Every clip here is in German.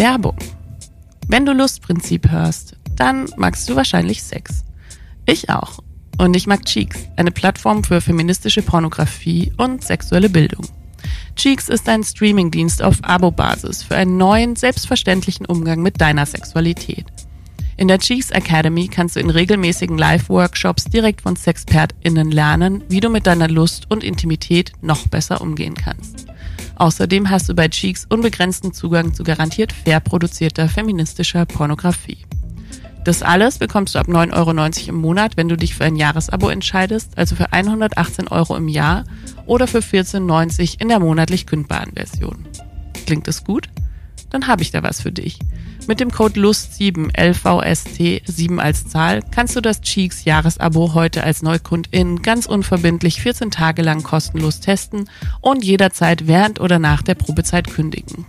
Werbung. Wenn du Lustprinzip hörst, dann magst du wahrscheinlich Sex. Ich auch. Und ich mag Cheeks, eine Plattform für feministische Pornografie und sexuelle Bildung. Cheeks ist ein Streamingdienst auf Abo-Basis für einen neuen, selbstverständlichen Umgang mit deiner Sexualität. In der Cheeks Academy kannst du in regelmäßigen Live-Workshops direkt von SexpertInnen lernen, wie du mit deiner Lust und Intimität noch besser umgehen kannst. Außerdem hast du bei Cheeks unbegrenzten Zugang zu garantiert fair produzierter feministischer Pornografie. Das alles bekommst du ab 9,90 Euro im Monat, wenn du dich für ein Jahresabo entscheidest, also für 118 Euro im Jahr oder für 14,90 in der monatlich kündbaren Version. Klingt es gut? Dann habe ich da was für dich. Mit dem Code LUST7, LVST 7 als Zahl, kannst du das Cheeks Jahresabo heute als Neukundin ganz unverbindlich 14 Tage lang kostenlos testen und jederzeit während oder nach der Probezeit kündigen.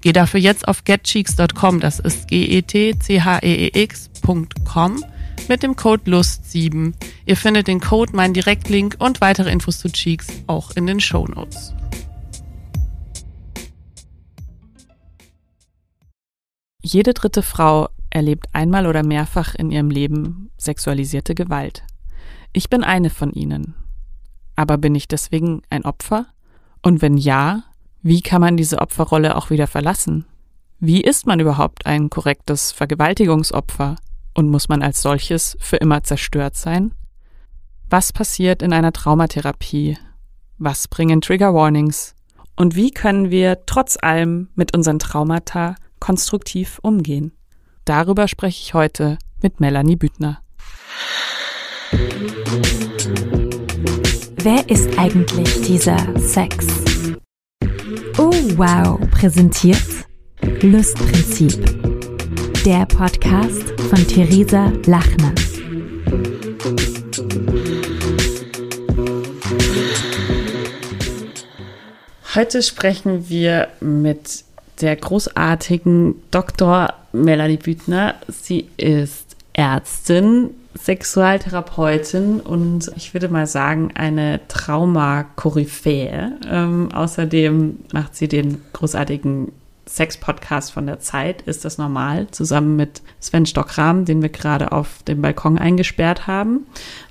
Geh dafür jetzt auf getcheeks.com, das ist G-E-T-C-H-E-E-X.com mit dem Code LUST7. Ihr findet den Code, meinen Direktlink und weitere Infos zu Cheeks auch in den Show Notes. Jede dritte Frau erlebt einmal oder mehrfach in ihrem Leben sexualisierte Gewalt. Ich bin eine von ihnen. Aber bin ich deswegen ein Opfer? Und wenn ja, wie kann man diese Opferrolle auch wieder verlassen? Wie ist man überhaupt ein korrektes Vergewaltigungsopfer? Und muss man als solches für immer zerstört sein? Was passiert in einer Traumatherapie? Was bringen Trigger Warnings? Und wie können wir trotz allem mit unseren Traumata konstruktiv umgehen? Darüber spreche ich heute mit Melanie Büttner. Wer ist eigentlich dieser Sex? Oh wow, präsentiert Lustprinzip. Der Podcast von Theresa Lachner. Heute sprechen wir mit der großartigen Dr. Melanie Büttner. Sie ist Ärztin, Sexualtherapeutin und ich würde mal sagen, eine Trauma-Koryphäe. Ähm, außerdem macht sie den großartigen Sex-Podcast von der Zeit, ist das normal, zusammen mit Sven Stockram, den wir gerade auf dem Balkon eingesperrt haben.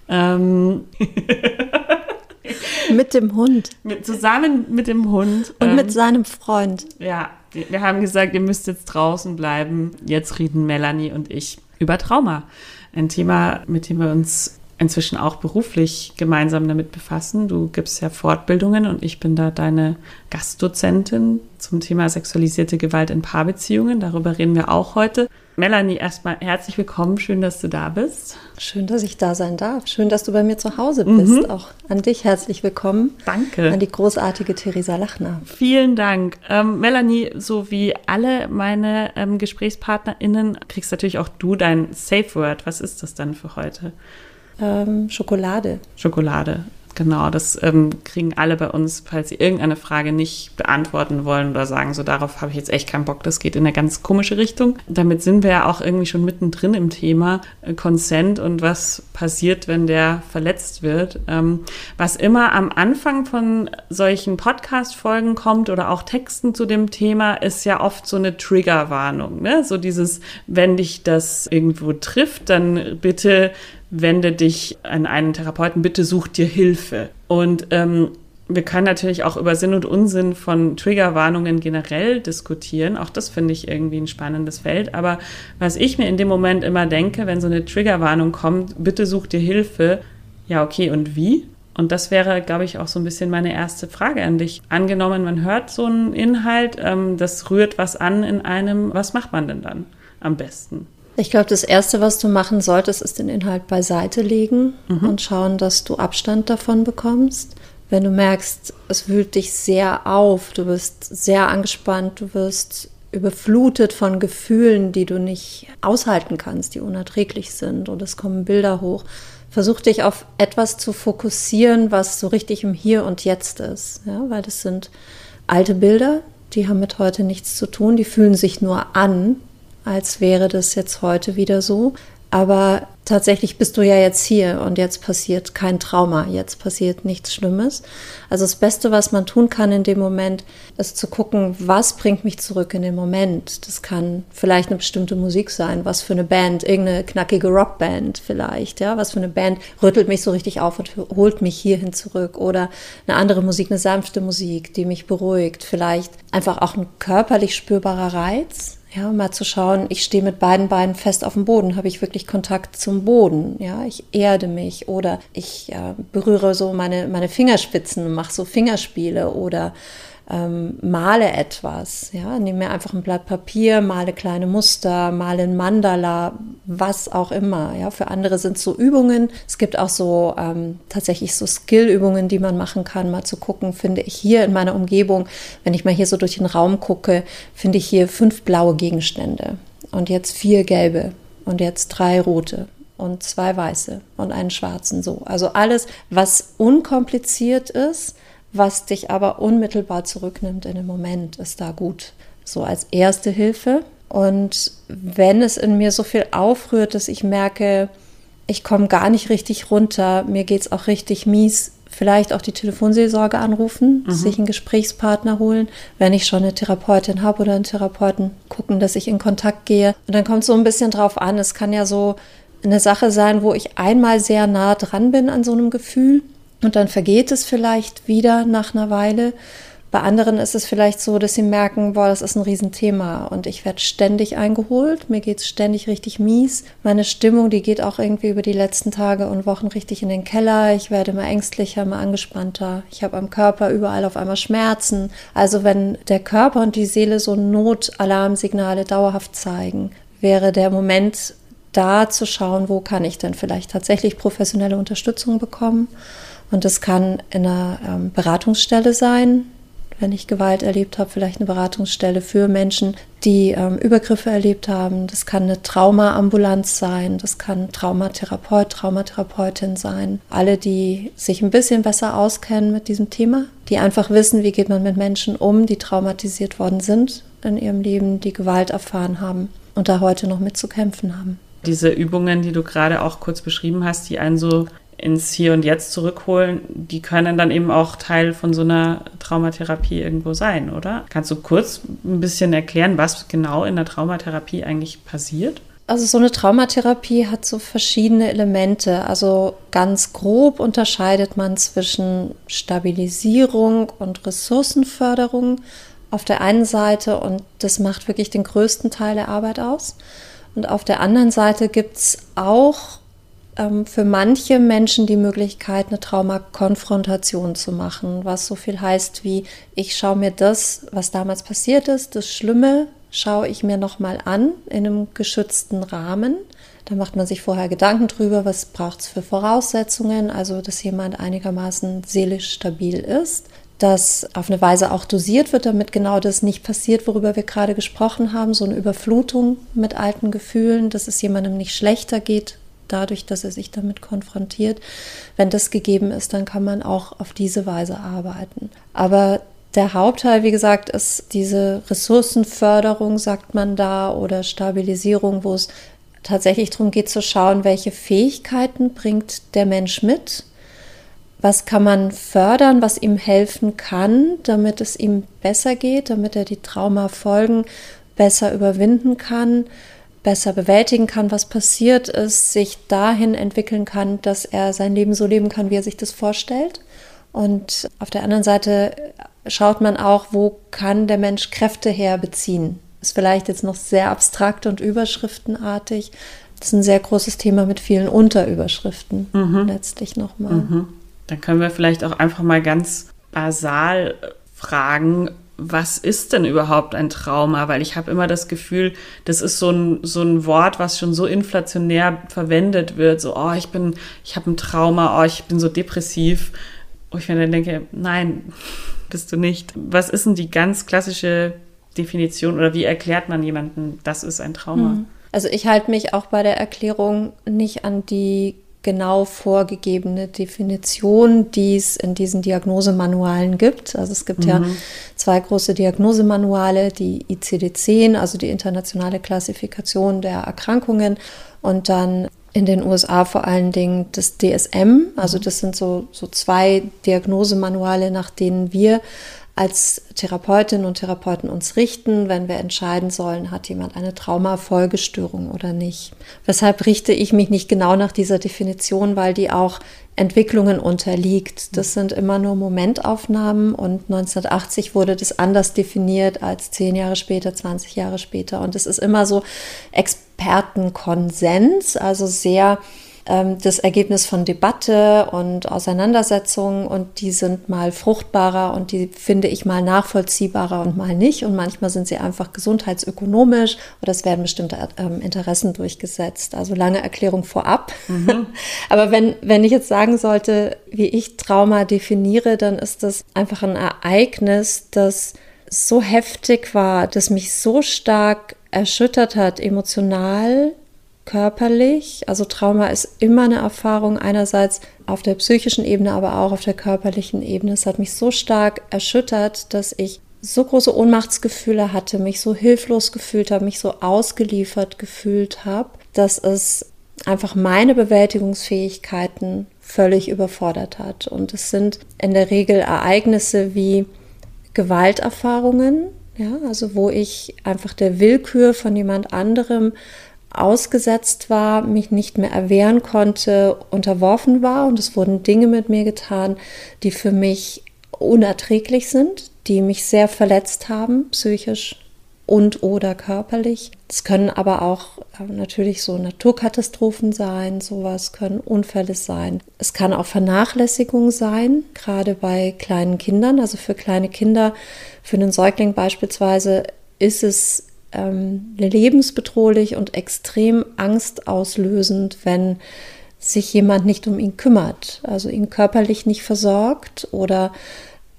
Ähm mit dem Hund. Mit, zusammen mit dem Hund. Und ähm, mit seinem Freund. Ja, wir haben gesagt, ihr müsst jetzt draußen bleiben. Jetzt reden Melanie und ich über Trauma. Ein Thema, mit dem wir uns inzwischen auch beruflich gemeinsam damit befassen. Du gibst ja Fortbildungen und ich bin da deine Gastdozentin zum Thema sexualisierte Gewalt in Paarbeziehungen. Darüber reden wir auch heute. Melanie, erstmal herzlich willkommen. Schön, dass du da bist. Schön, dass ich da sein darf. Schön, dass du bei mir zu Hause bist. Mhm. Auch an dich herzlich willkommen. Danke. An die großartige Theresa Lachner. Vielen Dank. Ähm, Melanie, so wie alle meine ähm, GesprächspartnerInnen, kriegst natürlich auch du dein Safe Word. Was ist das dann für heute? Ähm, Schokolade. Schokolade. Genau, das ähm, kriegen alle bei uns, falls sie irgendeine Frage nicht beantworten wollen oder sagen, so darauf habe ich jetzt echt keinen Bock, das geht in eine ganz komische Richtung. Damit sind wir ja auch irgendwie schon mittendrin im Thema äh, Consent und was passiert, wenn der verletzt wird. Ähm, was immer am Anfang von solchen Podcast-Folgen kommt oder auch Texten zu dem Thema, ist ja oft so eine Triggerwarnung. Ne? So dieses, wenn dich das irgendwo trifft, dann bitte wende dich an einen Therapeuten, bitte such dir Hilfe. Und ähm, wir können natürlich auch über Sinn und Unsinn von Triggerwarnungen generell diskutieren. Auch das finde ich irgendwie ein spannendes Feld. Aber was ich mir in dem Moment immer denke, wenn so eine Triggerwarnung kommt, bitte such dir Hilfe. Ja, okay, und wie? Und das wäre, glaube ich, auch so ein bisschen meine erste Frage an dich. Angenommen, man hört so einen Inhalt, ähm, das rührt was an in einem, was macht man denn dann am besten? Ich glaube, das Erste, was du machen solltest, ist den Inhalt beiseite legen mhm. und schauen, dass du Abstand davon bekommst. Wenn du merkst, es wühlt dich sehr auf, du bist sehr angespannt, du wirst überflutet von Gefühlen, die du nicht aushalten kannst, die unerträglich sind und es kommen Bilder hoch. Versuch dich auf etwas zu fokussieren, was so richtig im Hier und Jetzt ist, ja, weil das sind alte Bilder, die haben mit heute nichts zu tun, die fühlen sich nur an als wäre das jetzt heute wieder so. Aber tatsächlich bist du ja jetzt hier und jetzt passiert kein Trauma, jetzt passiert nichts Schlimmes. Also das Beste, was man tun kann in dem Moment, ist zu gucken, was bringt mich zurück in den Moment. Das kann vielleicht eine bestimmte Musik sein, was für eine Band, irgendeine knackige Rockband vielleicht, ja, was für eine Band rüttelt mich so richtig auf und holt mich hierhin zurück oder eine andere Musik, eine sanfte Musik, die mich beruhigt, vielleicht einfach auch ein körperlich spürbarer Reiz, ja, mal zu schauen, ich stehe mit beiden Beinen fest auf dem Boden, habe ich wirklich Kontakt zum Boden, ja, ich erde mich oder ich äh, berühre so meine, meine Fingerspitzen mache so Fingerspiele oder ähm, male etwas, ja, nehme mir einfach ein Blatt Papier, male kleine Muster, male ein Mandala, was auch immer, ja. Für andere sind es so Übungen. Es gibt auch so ähm, tatsächlich so Skill-Übungen, die man machen kann, mal zu gucken, finde ich hier in meiner Umgebung, wenn ich mal hier so durch den Raum gucke, finde ich hier fünf blaue Gegenstände und jetzt vier gelbe und jetzt drei rote und zwei weiße und einen schwarzen so. Also alles, was unkompliziert ist, was dich aber unmittelbar zurücknimmt in den Moment, ist da gut. So als erste Hilfe. Und wenn es in mir so viel aufrührt, dass ich merke, ich komme gar nicht richtig runter, mir geht es auch richtig mies, vielleicht auch die Telefonseelsorge anrufen, mhm. sich einen Gesprächspartner holen, wenn ich schon eine Therapeutin habe oder einen Therapeuten, gucken, dass ich in Kontakt gehe. Und dann kommt es so ein bisschen drauf an, es kann ja so eine Sache sein, wo ich einmal sehr nah dran bin an so einem Gefühl und dann vergeht es vielleicht wieder nach einer Weile. Bei anderen ist es vielleicht so, dass sie merken, boah, das ist ein Riesenthema und ich werde ständig eingeholt, mir geht es ständig richtig mies. Meine Stimmung, die geht auch irgendwie über die letzten Tage und Wochen richtig in den Keller. Ich werde immer ängstlicher, immer angespannter. Ich habe am Körper überall auf einmal Schmerzen. Also wenn der Körper und die Seele so Notalarmsignale dauerhaft zeigen, wäre der Moment da zu schauen, wo kann ich denn vielleicht tatsächlich professionelle Unterstützung bekommen und das kann in einer ähm, Beratungsstelle sein, wenn ich Gewalt erlebt habe, vielleicht eine Beratungsstelle für Menschen, die ähm, Übergriffe erlebt haben. Das kann eine Traumaambulanz sein, das kann Traumatherapeut, Traumatherapeutin sein. Alle, die sich ein bisschen besser auskennen mit diesem Thema, die einfach wissen, wie geht man mit Menschen um, die traumatisiert worden sind in ihrem Leben, die Gewalt erfahren haben und da heute noch mit zu kämpfen haben. Diese Übungen, die du gerade auch kurz beschrieben hast, die einen so ins Hier und Jetzt zurückholen, die können dann eben auch Teil von so einer Traumatherapie irgendwo sein, oder? Kannst du kurz ein bisschen erklären, was genau in der Traumatherapie eigentlich passiert? Also so eine Traumatherapie hat so verschiedene Elemente. Also ganz grob unterscheidet man zwischen Stabilisierung und Ressourcenförderung auf der einen Seite und das macht wirklich den größten Teil der Arbeit aus. Und auf der anderen Seite gibt es auch ähm, für manche Menschen die Möglichkeit, eine Traumakonfrontation zu machen, was so viel heißt wie, ich schaue mir das, was damals passiert ist, das Schlimme, schaue ich mir nochmal an in einem geschützten Rahmen. Da macht man sich vorher Gedanken drüber, was braucht es für Voraussetzungen, also dass jemand einigermaßen seelisch stabil ist dass auf eine Weise auch dosiert wird, damit genau das nicht passiert, worüber wir gerade gesprochen haben, so eine Überflutung mit alten Gefühlen, dass es jemandem nicht schlechter geht dadurch, dass er sich damit konfrontiert. Wenn das gegeben ist, dann kann man auch auf diese Weise arbeiten. Aber der Hauptteil, wie gesagt, ist diese Ressourcenförderung, sagt man da, oder Stabilisierung, wo es tatsächlich darum geht zu schauen, welche Fähigkeiten bringt der Mensch mit, was kann man fördern, was ihm helfen kann, damit es ihm besser geht, damit er die Traumafolgen besser überwinden kann besser bewältigen kann, was passiert ist, sich dahin entwickeln kann, dass er sein Leben so leben kann, wie er sich das vorstellt. Und auf der anderen Seite schaut man auch, wo kann der Mensch Kräfte herbeziehen. Ist vielleicht jetzt noch sehr abstrakt und überschriftenartig. Das ist ein sehr großes Thema mit vielen Unterüberschriften mhm. letztlich nochmal. Mhm. Dann können wir vielleicht auch einfach mal ganz basal fragen, was ist denn überhaupt ein Trauma? Weil ich habe immer das Gefühl, das ist so ein, so ein Wort, was schon so inflationär verwendet wird. So, oh, ich bin, ich habe ein Trauma, oh, ich bin so depressiv. Wo ich dann denke, nein, bist du nicht. Was ist denn die ganz klassische Definition oder wie erklärt man jemanden, das ist ein Trauma? Hm. Also ich halte mich auch bei der Erklärung nicht an die genau vorgegebene Definition, die es in diesen Diagnosemanualen gibt. Also es gibt mhm. ja zwei große Diagnosemanuale, die ICD-10, also die internationale Klassifikation der Erkrankungen und dann in den USA vor allen Dingen das DSM. Also das sind so, so zwei Diagnosemanuale, nach denen wir als Therapeutinnen und Therapeuten uns richten, wenn wir entscheiden sollen, hat jemand eine Traumafolgestörung oder nicht. Weshalb richte ich mich nicht genau nach dieser Definition, weil die auch Entwicklungen unterliegt. Das sind immer nur Momentaufnahmen und 1980 wurde das anders definiert als zehn Jahre später, 20 Jahre später. Und es ist immer so Expertenkonsens, also sehr ähm, das Ergebnis von Debatte und Auseinandersetzungen und die sind mal fruchtbarer und die finde ich mal nachvollziehbarer und mal nicht und manchmal sind sie einfach gesundheitsökonomisch oder es werden bestimmte ähm, Interessen durchgesetzt. Also lange Erklärung vorab. Mhm. Aber wenn, wenn ich jetzt sagen sollte, wie ich Trauma definiere, dann ist das einfach ein Ereignis, das so heftig war, das mich so stark erschüttert hat, emotional, körperlich. Also Trauma ist immer eine Erfahrung einerseits auf der psychischen Ebene, aber auch auf der körperlichen Ebene. Es hat mich so stark erschüttert, dass ich so große Ohnmachtsgefühle hatte, mich so hilflos gefühlt habe, mich so ausgeliefert gefühlt habe, dass es einfach meine Bewältigungsfähigkeiten völlig überfordert hat. Und es sind in der Regel Ereignisse wie Gewalterfahrungen, ja, also wo ich einfach der Willkür von jemand anderem ausgesetzt war, mich nicht mehr erwehren konnte, unterworfen war und es wurden Dinge mit mir getan, die für mich unerträglich sind, die mich sehr verletzt haben, psychisch und oder körperlich. Es können aber auch äh, natürlich so Naturkatastrophen sein, sowas können Unfälle sein. Es kann auch Vernachlässigung sein, gerade bei kleinen Kindern. Also für kleine Kinder, für einen Säugling beispielsweise, ist es ähm, lebensbedrohlich und extrem angstauslösend, wenn sich jemand nicht um ihn kümmert, also ihn körperlich nicht versorgt oder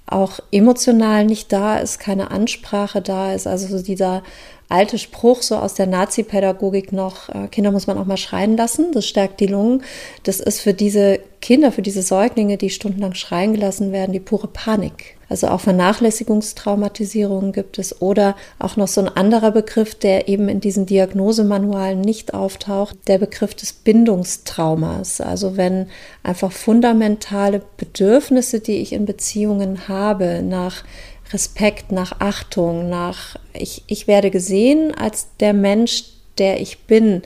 auch emotional nicht da ist, keine Ansprache da ist. Also so dieser alte Spruch so aus der Nazi-Pädagogik noch, äh, Kinder muss man auch mal schreien lassen, das stärkt die Lungen. Das ist für diese Kinder, für diese Säuglinge, die stundenlang schreien gelassen werden, die pure Panik. Also auch Vernachlässigungstraumatisierungen gibt es oder auch noch so ein anderer Begriff, der eben in diesen Diagnosemanualen nicht auftaucht, der Begriff des Bindungstraumas. Also wenn einfach fundamentale Bedürfnisse, die ich in Beziehungen habe, nach Respekt, nach Achtung, nach ich, ich werde gesehen als der Mensch, der ich bin.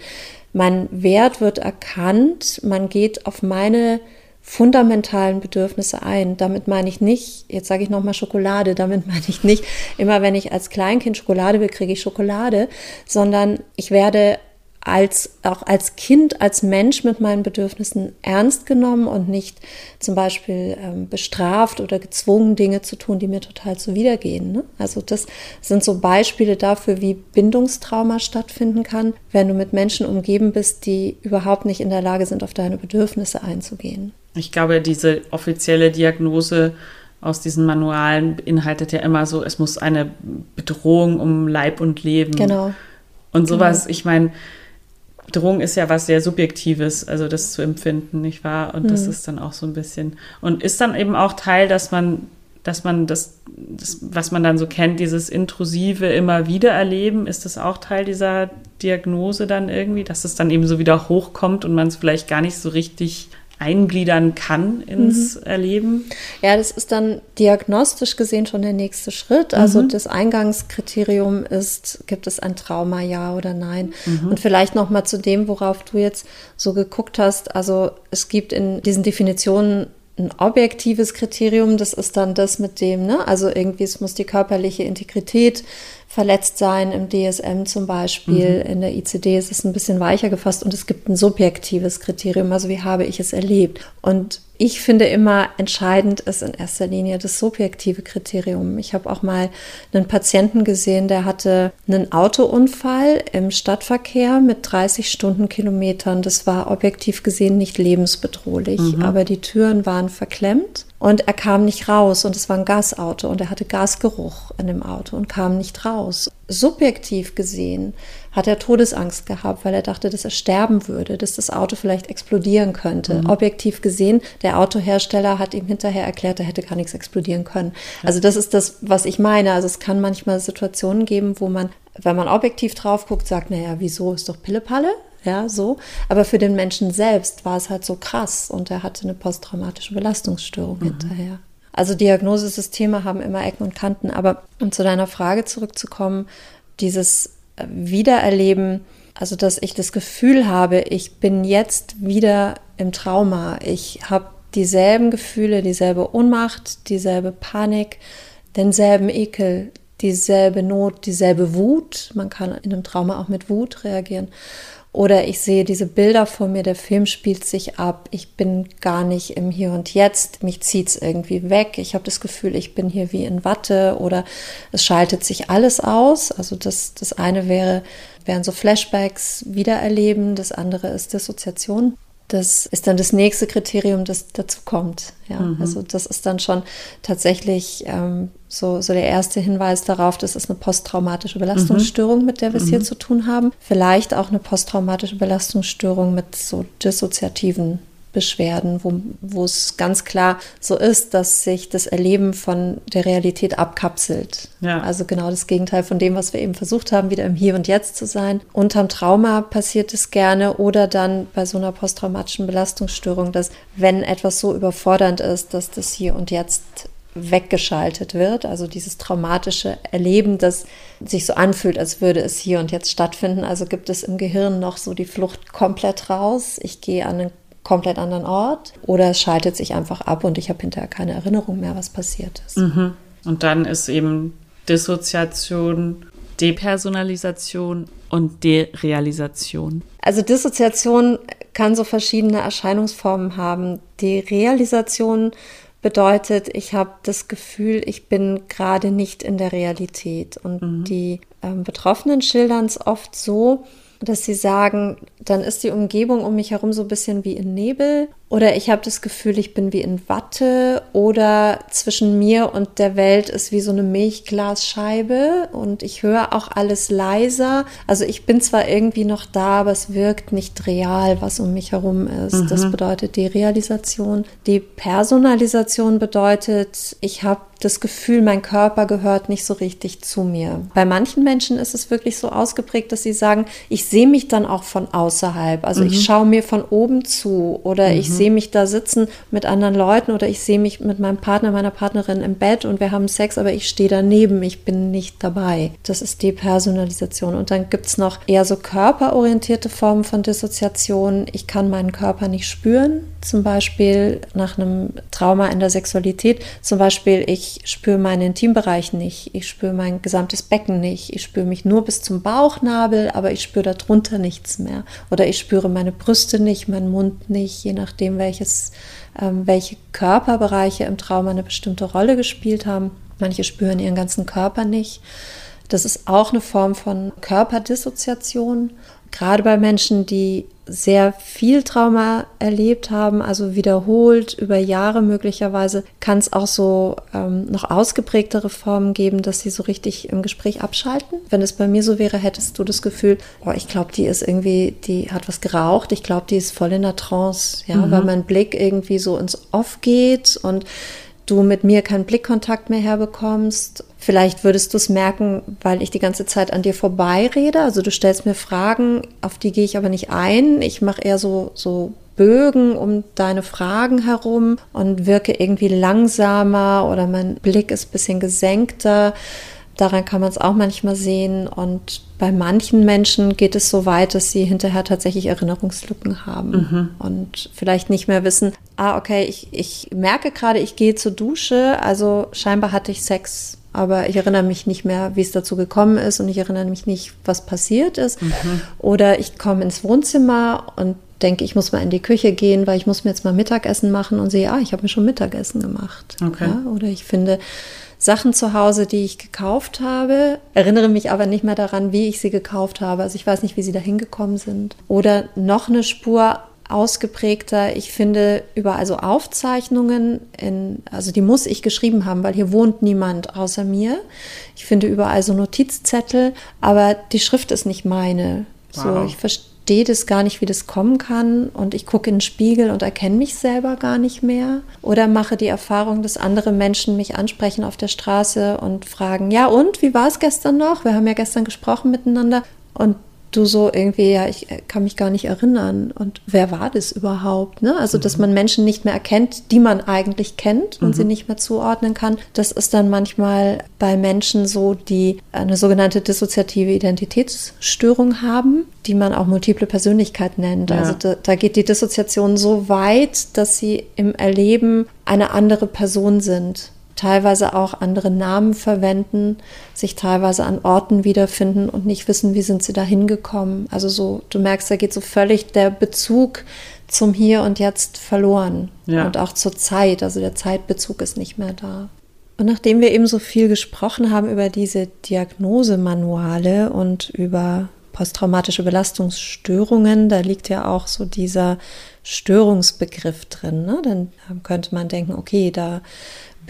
Mein Wert wird erkannt, man geht auf meine fundamentalen Bedürfnisse ein. Damit meine ich nicht, jetzt sage ich nochmal Schokolade, damit meine ich nicht, immer wenn ich als Kleinkind Schokolade will, kriege ich Schokolade, sondern ich werde als, auch als Kind, als Mensch mit meinen Bedürfnissen ernst genommen und nicht zum Beispiel ähm, bestraft oder gezwungen, Dinge zu tun, die mir total zuwidergehen. Ne? Also das sind so Beispiele dafür, wie Bindungstrauma stattfinden kann, wenn du mit Menschen umgeben bist, die überhaupt nicht in der Lage sind, auf deine Bedürfnisse einzugehen. Ich glaube, diese offizielle Diagnose aus diesen Manualen beinhaltet ja immer so, es muss eine Bedrohung um Leib und Leben. Genau. Und sowas, genau. ich meine, Bedrohung ist ja was sehr Subjektives, also das zu empfinden, nicht wahr? Und mhm. das ist dann auch so ein bisschen. Und ist dann eben auch Teil, dass man, dass man das, das, was man dann so kennt, dieses intrusive immer wieder erleben, ist das auch Teil dieser Diagnose dann irgendwie, dass es dann eben so wieder hochkommt und man es vielleicht gar nicht so richtig eingliedern kann ins mhm. Erleben. Ja, das ist dann diagnostisch gesehen schon der nächste Schritt. Also mhm. das Eingangskriterium ist, gibt es ein Trauma, ja oder nein? Mhm. Und vielleicht noch mal zu dem, worauf du jetzt so geguckt hast. Also es gibt in diesen Definitionen ein objektives Kriterium, das ist dann das mit dem, ne? Also irgendwie, es muss die körperliche Integrität verletzt sein, im DSM zum Beispiel. Mhm. In der ICD ist es ein bisschen weicher gefasst und es gibt ein subjektives Kriterium, also wie habe ich es erlebt. Und ich finde immer entscheidend ist in erster Linie das subjektive Kriterium. Ich habe auch mal einen Patienten gesehen, der hatte einen Autounfall im Stadtverkehr mit 30 Stundenkilometern. Das war objektiv gesehen nicht lebensbedrohlich, mhm. aber die Türen waren verklemmt Und er kam nicht raus und es war ein Gasauto und er hatte Gasgeruch in dem Auto und kam nicht raus. Subjektiv gesehen hat er Todesangst gehabt, weil er dachte, dass er sterben würde, dass das Auto vielleicht explodieren könnte. Mhm. Objektiv gesehen, der Autohersteller hat ihm hinterher erklärt, er hätte gar nichts explodieren können. Also das ist das, was ich meine. Also es kann manchmal Situationen geben, wo man, wenn man objektiv drauf guckt, sagt, naja, wieso ist doch Pillepalle? ja, so. Aber für den Menschen selbst war es halt so krass und er hatte eine posttraumatische Belastungsstörung mhm. hinterher. Also Diagnosesysteme haben immer Ecken und Kanten, aber um zu deiner Frage zurückzukommen, dieses Wiedererleben, also dass ich das Gefühl habe, ich bin jetzt wieder im Trauma, ich habe dieselben Gefühle, dieselbe Ohnmacht, dieselbe Panik, denselben Ekel, dieselbe Not, dieselbe Wut. Man kann in einem Trauma auch mit Wut reagieren. Oder ich sehe diese Bilder vor mir, der Film spielt sich ab, ich bin gar nicht im Hier und Jetzt, mich zieht es irgendwie weg, ich habe das Gefühl, ich bin hier wie in Watte oder es schaltet sich alles aus. Also das, das eine wäre, wären so Flashbacks wiedererleben, das andere ist Dissoziation. Das ist dann das nächste Kriterium, das dazu kommt. Ja, mhm. also das ist dann schon tatsächlich ähm, so, so der erste Hinweis darauf, das ist eine posttraumatische Belastungsstörung, mhm. mit der wir es mhm. hier zu tun haben. Vielleicht auch eine posttraumatische Belastungsstörung mit so dissoziativen Beschwerden, wo, wo es ganz klar so ist, dass sich das Erleben von der Realität abkapselt. Ja. Also genau das Gegenteil von dem, was wir eben versucht haben, wieder im Hier und Jetzt zu sein. Unterm Trauma passiert es gerne oder dann bei so einer posttraumatischen Belastungsstörung, dass wenn etwas so überfordernd ist, dass das Hier und Jetzt weggeschaltet wird, also dieses traumatische Erleben, das sich so anfühlt, als würde es hier und jetzt stattfinden. Also gibt es im Gehirn noch so die Flucht komplett raus. Ich gehe an einen komplett anderen Ort oder es schaltet sich einfach ab und ich habe hinterher keine Erinnerung mehr, was passiert ist. Mhm. Und dann ist eben Dissoziation, Depersonalisation und Derealisation. Also Dissoziation kann so verschiedene Erscheinungsformen haben. Die Realisation bedeutet, ich habe das Gefühl, ich bin gerade nicht in der Realität. Und mhm. die äh, Betroffenen schildern es oft so, dass sie sagen, dann ist die Umgebung um mich herum so ein bisschen wie in Nebel oder ich habe das Gefühl, ich bin wie in Watte oder zwischen mir und der Welt ist wie so eine Milchglasscheibe und ich höre auch alles leiser. Also ich bin zwar irgendwie noch da, aber es wirkt nicht real, was um mich herum ist. Mhm. Das bedeutet die Realisation. Die Personalisation bedeutet, ich habe das Gefühl, mein Körper gehört nicht so richtig zu mir. Bei manchen Menschen ist es wirklich so ausgeprägt, dass sie sagen, ich sehe mich dann auch von außerhalb. Also mhm. ich schaue mir von oben zu oder mhm. ich sehe mich da sitzen mit anderen Leuten oder ich sehe mich mit meinem Partner, meiner Partnerin im Bett und wir haben Sex, aber ich stehe daneben, ich bin nicht dabei. Das ist Depersonalisation. Und dann gibt es noch eher so körperorientierte Formen von Dissoziation. Ich kann meinen Körper nicht spüren, zum Beispiel nach einem Trauma in der Sexualität. Zum Beispiel, ich spüre meinen Intimbereich nicht, ich spüre mein gesamtes Becken nicht, ich spüre mich nur bis zum Bauchnabel, aber ich spüre darunter nichts mehr. Oder ich spüre meine Brüste nicht, meinen Mund nicht, je nachdem, welches, ähm, welche Körperbereiche im Trauma eine bestimmte Rolle gespielt haben. Manche spüren ihren ganzen Körper nicht. Das ist auch eine Form von Körperdissoziation. Gerade bei Menschen, die sehr viel Trauma erlebt haben, also wiederholt über Jahre möglicherweise, kann es auch so ähm, noch ausgeprägtere Formen geben, dass sie so richtig im Gespräch abschalten. Wenn es bei mir so wäre, hättest du das Gefühl, oh, ich glaube, die ist irgendwie, die hat was geraucht, ich glaube, die ist voll in der Trance, ja, mhm. weil mein Blick irgendwie so ins Off geht und du mit mir keinen Blickkontakt mehr herbekommst. Vielleicht würdest du es merken, weil ich die ganze Zeit an dir vorbeirede. Also du stellst mir Fragen, auf die gehe ich aber nicht ein. Ich mache eher so, so Bögen um deine Fragen herum und wirke irgendwie langsamer oder mein Blick ist ein bisschen gesenkter. Daran kann man es auch manchmal sehen. Und bei manchen Menschen geht es so weit, dass sie hinterher tatsächlich Erinnerungslücken haben mhm. und vielleicht nicht mehr wissen, ah, okay, ich, ich merke gerade, ich gehe zur Dusche, also scheinbar hatte ich Sex, aber ich erinnere mich nicht mehr, wie es dazu gekommen ist und ich erinnere mich nicht, was passiert ist. Mhm. Oder ich komme ins Wohnzimmer und denke, ich muss mal in die Küche gehen, weil ich muss mir jetzt mal Mittagessen machen und sehe, ah, ich habe mir schon Mittagessen gemacht. Okay. Ja, oder ich finde Sachen zu Hause, die ich gekauft habe, erinnere mich aber nicht mehr daran, wie ich sie gekauft habe. Also ich weiß nicht, wie sie da hingekommen sind. Oder noch eine Spur ausgeprägter. Ich finde überall so Aufzeichnungen, in, also die muss ich geschrieben haben, weil hier wohnt niemand außer mir. Ich finde überall so Notizzettel, aber die Schrift ist nicht meine. Wow. So, ich verstehe das gar nicht, wie das kommen kann. Und ich gucke in den Spiegel und erkenne mich selber gar nicht mehr. Oder mache die Erfahrung, dass andere Menschen mich ansprechen auf der Straße und fragen, ja und, wie war es gestern noch? Wir haben ja gestern gesprochen miteinander. Und du so irgendwie, ja, ich kann mich gar nicht erinnern. Und wer war das überhaupt? Ne? Also, mhm. dass man Menschen nicht mehr erkennt, die man eigentlich kennt und mhm. sie nicht mehr zuordnen kann. Das ist dann manchmal bei Menschen so, die eine sogenannte dissoziative Identitätsstörung haben, die man auch multiple Persönlichkeit nennt. Ja. Also da, da geht die Dissoziation so weit, dass sie im Erleben eine andere Person sind teilweise auch andere Namen verwenden, sich teilweise an Orten wiederfinden und nicht wissen, wie sind sie da hingekommen. Also so, du merkst, da geht so völlig der Bezug zum Hier und Jetzt verloren ja. und auch zur Zeit. Also der Zeitbezug ist nicht mehr da. Und nachdem wir eben so viel gesprochen haben über diese Diagnosemanuale und über posttraumatische Belastungsstörungen, da liegt ja auch so dieser Störungsbegriff drin. Ne? Dann könnte man denken, okay, da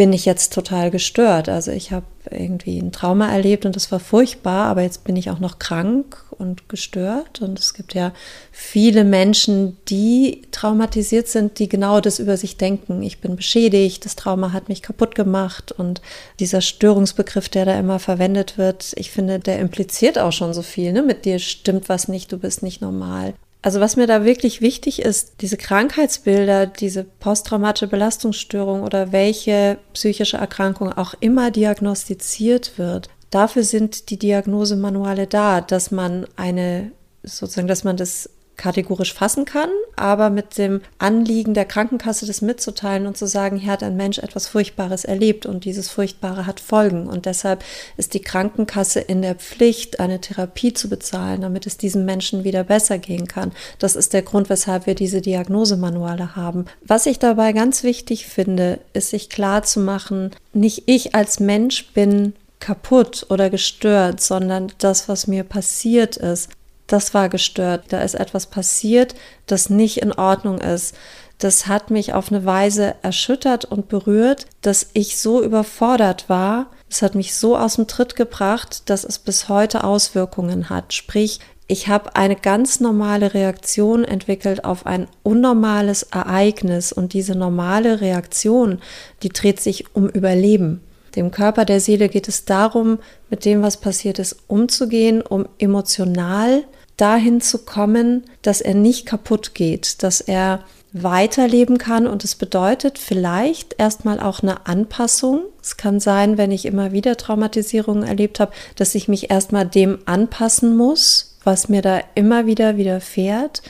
bin ich jetzt total gestört. Also ich habe irgendwie ein Trauma erlebt und das war furchtbar, aber jetzt bin ich auch noch krank und gestört. Und es gibt ja viele Menschen, die traumatisiert sind, die genau das über sich denken. Ich bin beschädigt, das Trauma hat mich kaputt gemacht. Und dieser Störungsbegriff, der da immer verwendet wird, ich finde, der impliziert auch schon so viel. Ne? Mit dir stimmt was nicht, du bist nicht normal. Also was mir da wirklich wichtig ist, diese Krankheitsbilder, diese posttraumatische Belastungsstörung oder welche psychische Erkrankung auch immer diagnostiziert wird, dafür sind die Diagnosemanuale da, dass man eine sozusagen, dass man das kategorisch fassen kann, aber mit dem Anliegen der Krankenkasse das mitzuteilen und zu sagen, hier hat ein Mensch etwas Furchtbares erlebt und dieses Furchtbare hat Folgen. Und deshalb ist die Krankenkasse in der Pflicht, eine Therapie zu bezahlen, damit es diesem Menschen wieder besser gehen kann. Das ist der Grund, weshalb wir diese Diagnosemanuale haben. Was ich dabei ganz wichtig finde, ist sich klar zu machen, nicht ich als Mensch bin kaputt oder gestört, sondern das, was mir passiert ist, das war gestört. Da ist etwas passiert, das nicht in Ordnung ist. Das hat mich auf eine Weise erschüttert und berührt, dass ich so überfordert war. Es hat mich so aus dem Tritt gebracht, dass es bis heute Auswirkungen hat. Sprich, ich habe eine ganz normale Reaktion entwickelt auf ein unnormales Ereignis und diese normale Reaktion, die dreht sich um Überleben. Dem Körper der Seele geht es darum, mit dem, was passiert ist, umzugehen, um emotional dahin zu kommen, dass er nicht kaputt geht, dass er weiterleben kann und es bedeutet vielleicht erstmal auch eine Anpassung. Es kann sein, wenn ich immer wieder Traumatisierungen erlebt habe, dass ich mich erstmal dem anpassen muss, was mir da immer wieder widerfährt,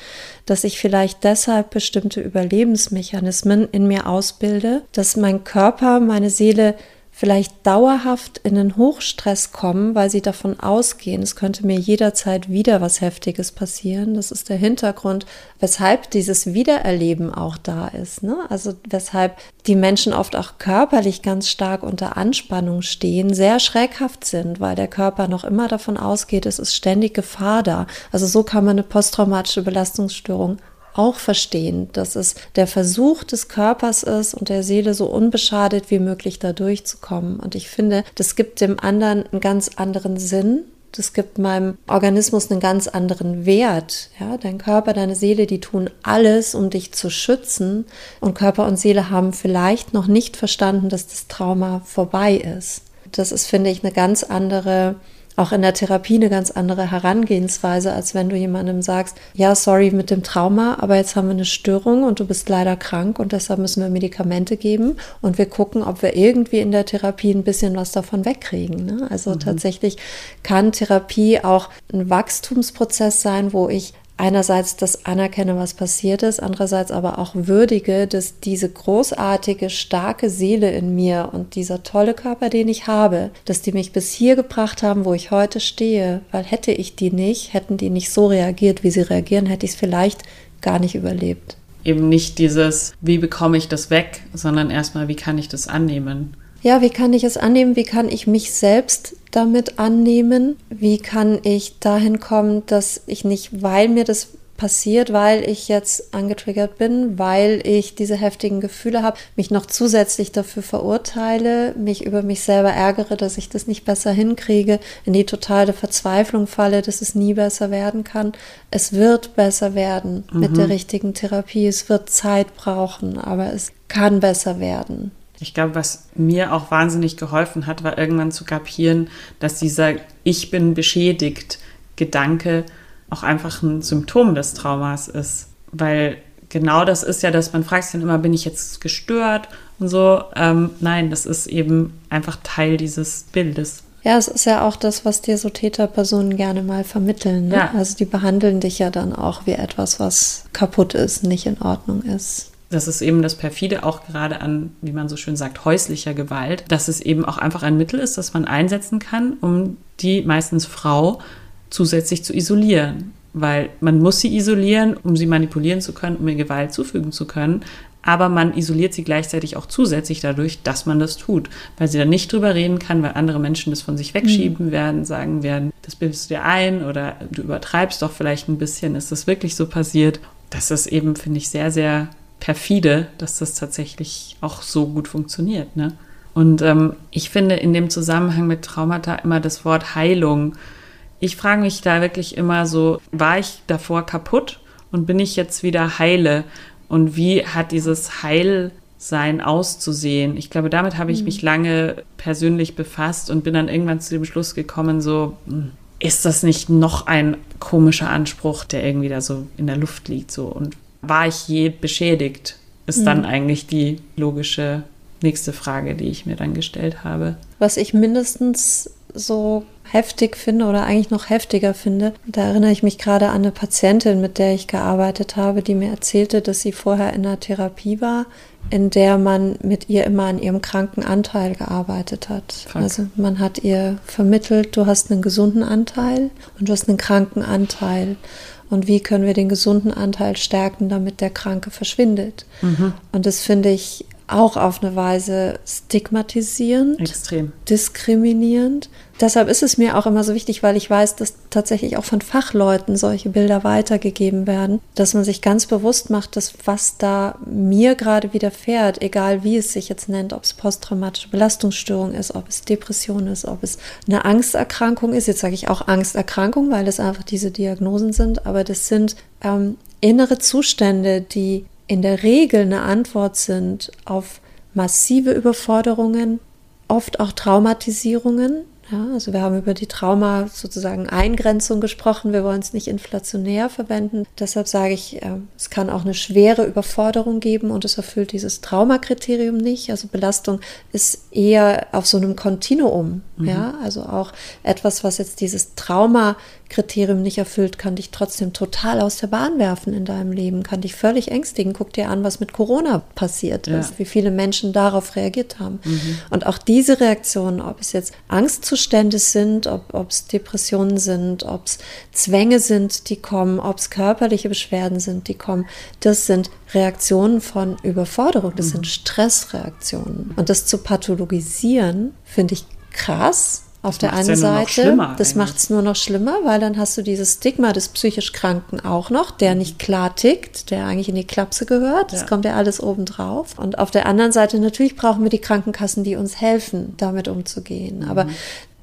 dass ich vielleicht deshalb bestimmte Überlebensmechanismen in mir ausbilde, dass mein Körper, meine Seele vielleicht dauerhaft in den Hochstress kommen, weil sie davon ausgehen, es könnte mir jederzeit wieder was Heftiges passieren. Das ist der Hintergrund, weshalb dieses Wiedererleben auch da ist. Ne? Also weshalb die Menschen oft auch körperlich ganz stark unter Anspannung stehen, sehr schreckhaft sind, weil der Körper noch immer davon ausgeht, es ist ständig Gefahr da. Also so kann man eine posttraumatische Belastungsstörung auch verstehen, dass es der Versuch des Körpers ist und der Seele so unbeschadet wie möglich da durchzukommen. Und ich finde, das gibt dem anderen einen ganz anderen Sinn. Das gibt meinem Organismus einen ganz anderen Wert. Ja, dein Körper, deine Seele, die tun alles, um dich zu schützen. Und Körper und Seele haben vielleicht noch nicht verstanden, dass das Trauma vorbei ist. Das ist, finde ich, eine ganz andere auch in der Therapie eine ganz andere Herangehensweise, als wenn du jemandem sagst, ja, sorry mit dem Trauma, aber jetzt haben wir eine Störung und du bist leider krank und deshalb müssen wir Medikamente geben und wir gucken, ob wir irgendwie in der Therapie ein bisschen was davon wegkriegen. Ne? Also mhm. tatsächlich kann Therapie auch ein Wachstumsprozess sein, wo ich einerseits das anerkenne, was passiert ist, andererseits aber auch würdige, dass diese großartige, starke Seele in mir und dieser tolle Körper, den ich habe, dass die mich bis hier gebracht haben, wo ich heute stehe, weil hätte ich die nicht, hätten die nicht so reagiert, wie sie reagieren, hätte ich es vielleicht gar nicht überlebt. Eben nicht dieses, wie bekomme ich das weg, sondern erstmal, wie kann ich das annehmen? Ja, wie kann ich es annehmen? Wie kann ich mich selbst damit annehmen? Wie kann ich dahin kommen, dass ich nicht, weil mir das passiert, weil ich jetzt angetriggert bin, weil ich diese heftigen Gefühle habe, mich noch zusätzlich dafür verurteile, mich über mich selber ärgere, dass ich das nicht besser hinkriege, in die totale Verzweiflung falle, dass es nie besser werden kann. Es wird besser werden mhm. mit der mhm. richtigen Therapie. Es wird Zeit brauchen, aber es kann besser werden. Ich glaube, was mir auch wahnsinnig geholfen hat, war irgendwann zu kapieren, dass dieser Ich bin beschädigt Gedanke auch einfach ein Symptom des Traumas ist. Weil genau das ist ja, dass man fragt sich dann immer, bin ich jetzt gestört und so. Ähm, nein, das ist eben einfach Teil dieses Bildes. Ja, es ist ja auch das, was dir so Täterpersonen gerne mal vermitteln. Ne? Ja. Also die behandeln dich ja dann auch wie etwas, was kaputt ist, nicht in Ordnung ist. Das ist eben das perfide auch gerade an, wie man so schön sagt, häuslicher Gewalt, dass es eben auch einfach ein Mittel ist, das man einsetzen kann, um die meistens Frau zusätzlich zu isolieren. Weil man muss sie isolieren, um sie manipulieren zu können, um ihr Gewalt zufügen zu können. Aber man isoliert sie gleichzeitig auch zusätzlich dadurch, dass man das tut. Weil sie dann nicht drüber reden kann, weil andere Menschen das von sich wegschieben mhm. werden, sagen werden, das bildest du dir ein oder du übertreibst doch vielleicht ein bisschen, ist das wirklich so passiert? Das ist eben, finde ich, sehr, sehr perfide, dass das tatsächlich auch so gut funktioniert. Ne? Und ähm, ich finde in dem Zusammenhang mit Traumata immer das Wort Heilung ich frage mich da wirklich immer so, war ich davor kaputt und bin ich jetzt wieder heile? Und wie hat dieses Heilsein auszusehen? Ich glaube, damit habe ich mhm. mich lange persönlich befasst und bin dann irgendwann zu dem Schluss gekommen, so, hm, ist das nicht noch ein komischer Anspruch, der irgendwie da so in der Luft liegt? So und war ich je beschädigt? Ist mhm. dann eigentlich die logische nächste Frage, die ich mir dann gestellt habe. Was ich mindestens so heftig finde oder eigentlich noch heftiger finde. Da erinnere ich mich gerade an eine Patientin, mit der ich gearbeitet habe, die mir erzählte, dass sie vorher in einer Therapie war, in der man mit ihr immer an ihrem kranken Anteil gearbeitet hat. Fuck. Also man hat ihr vermittelt, du hast einen gesunden Anteil und du hast einen kranken Anteil. Und wie können wir den gesunden Anteil stärken, damit der Kranke verschwindet? Mhm. Und das finde ich auch auf eine Weise stigmatisierend, Extrem. diskriminierend. Deshalb ist es mir auch immer so wichtig, weil ich weiß, dass tatsächlich auch von Fachleuten solche Bilder weitergegeben werden, dass man sich ganz bewusst macht, dass was da mir gerade widerfährt, egal wie es sich jetzt nennt, ob es posttraumatische Belastungsstörung ist, ob es Depression ist, ob es eine Angsterkrankung ist. Jetzt sage ich auch Angsterkrankung, weil es einfach diese Diagnosen sind, aber das sind ähm, innere Zustände, die in der Regel eine Antwort sind auf massive Überforderungen, oft auch Traumatisierungen, ja, also wir haben über die Trauma sozusagen Eingrenzung gesprochen. Wir wollen es nicht inflationär verwenden. Deshalb sage ich, äh, es kann auch eine schwere Überforderung geben und es erfüllt dieses Traumakriterium nicht. Also Belastung ist eher auf so einem Kontinuum. Mhm. Ja, also auch etwas, was jetzt dieses Traumakriterium nicht erfüllt, kann dich trotzdem total aus der Bahn werfen in deinem Leben, kann dich völlig ängstigen. Guck dir an, was mit Corona passiert ja. ist, wie viele Menschen darauf reagiert haben. Mhm. Und auch diese Reaktionen, ob es jetzt Angst zu Zustände sind, ob es Depressionen sind, ob es Zwänge sind, die kommen, ob es körperliche Beschwerden sind, die kommen. Das sind Reaktionen von Überforderung, das mhm. sind Stressreaktionen. Und das zu pathologisieren, finde ich krass auf das der einen Seite. Das macht es nur noch schlimmer, weil dann hast du dieses Stigma des psychisch Kranken auch noch, der nicht klar tickt, der eigentlich in die Klapse gehört. Das ja. kommt ja alles obendrauf. Und auf der anderen Seite natürlich brauchen wir die Krankenkassen, die uns helfen, damit umzugehen. Mhm. Aber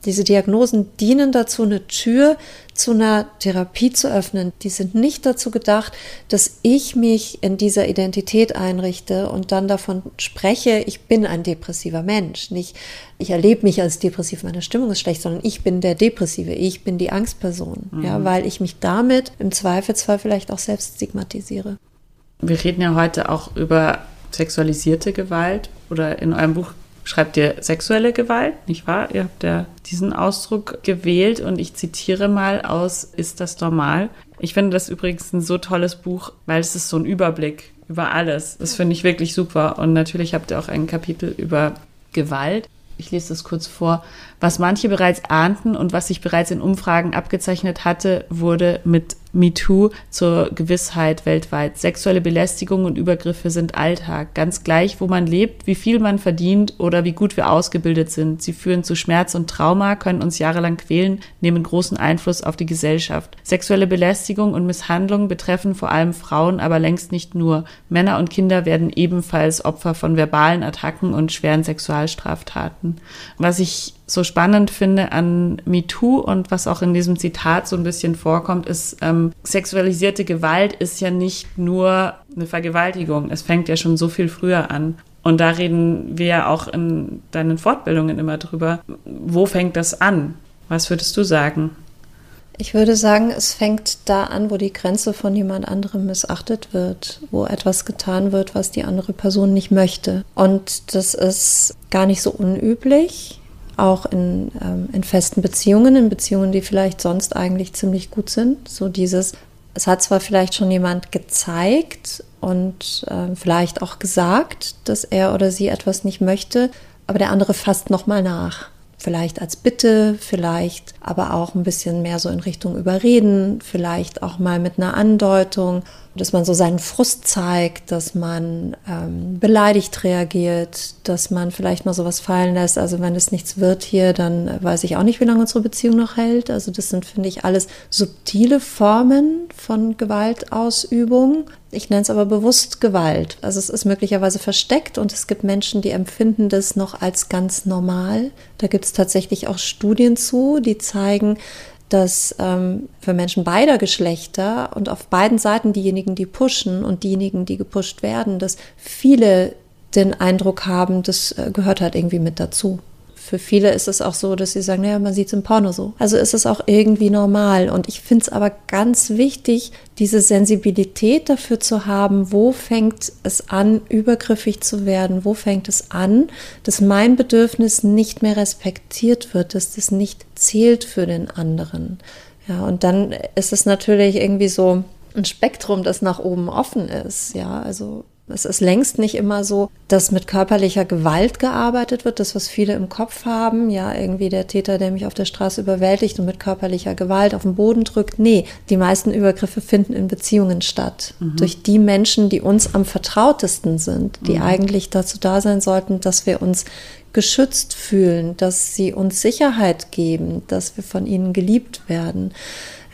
diese Diagnosen dienen dazu, eine Tür zu einer Therapie zu öffnen. Die sind nicht dazu gedacht, dass ich mich in dieser Identität einrichte und dann davon spreche, ich bin ein depressiver Mensch. Nicht, ich erlebe mich als depressiv, meine Stimmung ist schlecht, sondern ich bin der Depressive, ich bin die Angstperson. Mhm. Ja, weil ich mich damit im Zweifelsfall vielleicht auch selbst stigmatisiere. Wir reden ja heute auch über sexualisierte Gewalt oder in eurem Buch schreibt ihr sexuelle Gewalt, nicht wahr? Ihr habt ja diesen Ausdruck gewählt und ich zitiere mal aus Ist das normal? Ich finde das übrigens ein so tolles Buch, weil es ist so ein Überblick über alles. Das finde ich wirklich super. Und natürlich habt ihr auch ein Kapitel über Gewalt. Ich lese das kurz vor. Was manche bereits ahnten und was sich bereits in Umfragen abgezeichnet hatte, wurde mit MeToo zur Gewissheit weltweit. Sexuelle Belästigung und Übergriffe sind Alltag. Ganz gleich, wo man lebt, wie viel man verdient oder wie gut wir ausgebildet sind. Sie führen zu Schmerz und Trauma, können uns jahrelang quälen, nehmen großen Einfluss auf die Gesellschaft. Sexuelle Belästigung und Misshandlung betreffen vor allem Frauen, aber längst nicht nur. Männer und Kinder werden ebenfalls Opfer von verbalen Attacken und schweren Sexualstraftaten. Was ich so spannend finde an MeToo und was auch in diesem Zitat so ein bisschen vorkommt, ist, ähm, sexualisierte Gewalt ist ja nicht nur eine Vergewaltigung. Es fängt ja schon so viel früher an. Und da reden wir ja auch in deinen Fortbildungen immer drüber. Wo fängt das an? Was würdest du sagen? Ich würde sagen, es fängt da an, wo die Grenze von jemand anderem missachtet wird, wo etwas getan wird, was die andere Person nicht möchte. Und das ist gar nicht so unüblich auch in, ähm, in festen Beziehungen, in Beziehungen, die vielleicht sonst eigentlich ziemlich gut sind. So dieses, es hat zwar vielleicht schon jemand gezeigt und äh, vielleicht auch gesagt, dass er oder sie etwas nicht möchte, aber der andere fasst nochmal nach. Vielleicht als Bitte, vielleicht aber auch ein bisschen mehr so in Richtung Überreden, vielleicht auch mal mit einer Andeutung dass man so seinen Frust zeigt, dass man ähm, beleidigt reagiert, dass man vielleicht mal sowas fallen lässt. Also wenn es nichts wird hier, dann weiß ich auch nicht, wie lange unsere Beziehung noch hält. Also das sind, finde ich, alles subtile Formen von Gewaltausübung. Ich nenne es aber bewusst Gewalt. Also es ist möglicherweise versteckt und es gibt Menschen, die empfinden das noch als ganz normal. Da gibt es tatsächlich auch Studien zu, die zeigen, dass ähm, für Menschen beider Geschlechter und auf beiden Seiten diejenigen, die pushen und diejenigen, die gepusht werden, dass viele den Eindruck haben, das äh, gehört halt irgendwie mit dazu für viele ist es auch so, dass sie sagen, naja, man sieht es im Porno so. Also ist es auch irgendwie normal. Und ich finde es aber ganz wichtig, diese Sensibilität dafür zu haben, wo fängt es an, übergriffig zu werden, wo fängt es an, dass mein Bedürfnis nicht mehr respektiert wird, dass das nicht zählt für den anderen. Ja, und dann ist es natürlich irgendwie so ein Spektrum, das nach oben offen ist. Ja, also es ist längst nicht immer so, dass mit körperlicher Gewalt gearbeitet wird, das, was viele im Kopf haben, ja, irgendwie der Täter, der mich auf der Straße überwältigt und mit körperlicher Gewalt auf den Boden drückt. Nee, die meisten Übergriffe finden in Beziehungen statt. Mhm. Durch die Menschen, die uns am vertrautesten sind, die mhm. eigentlich dazu da sein sollten, dass wir uns geschützt fühlen, dass sie uns Sicherheit geben, dass wir von ihnen geliebt werden.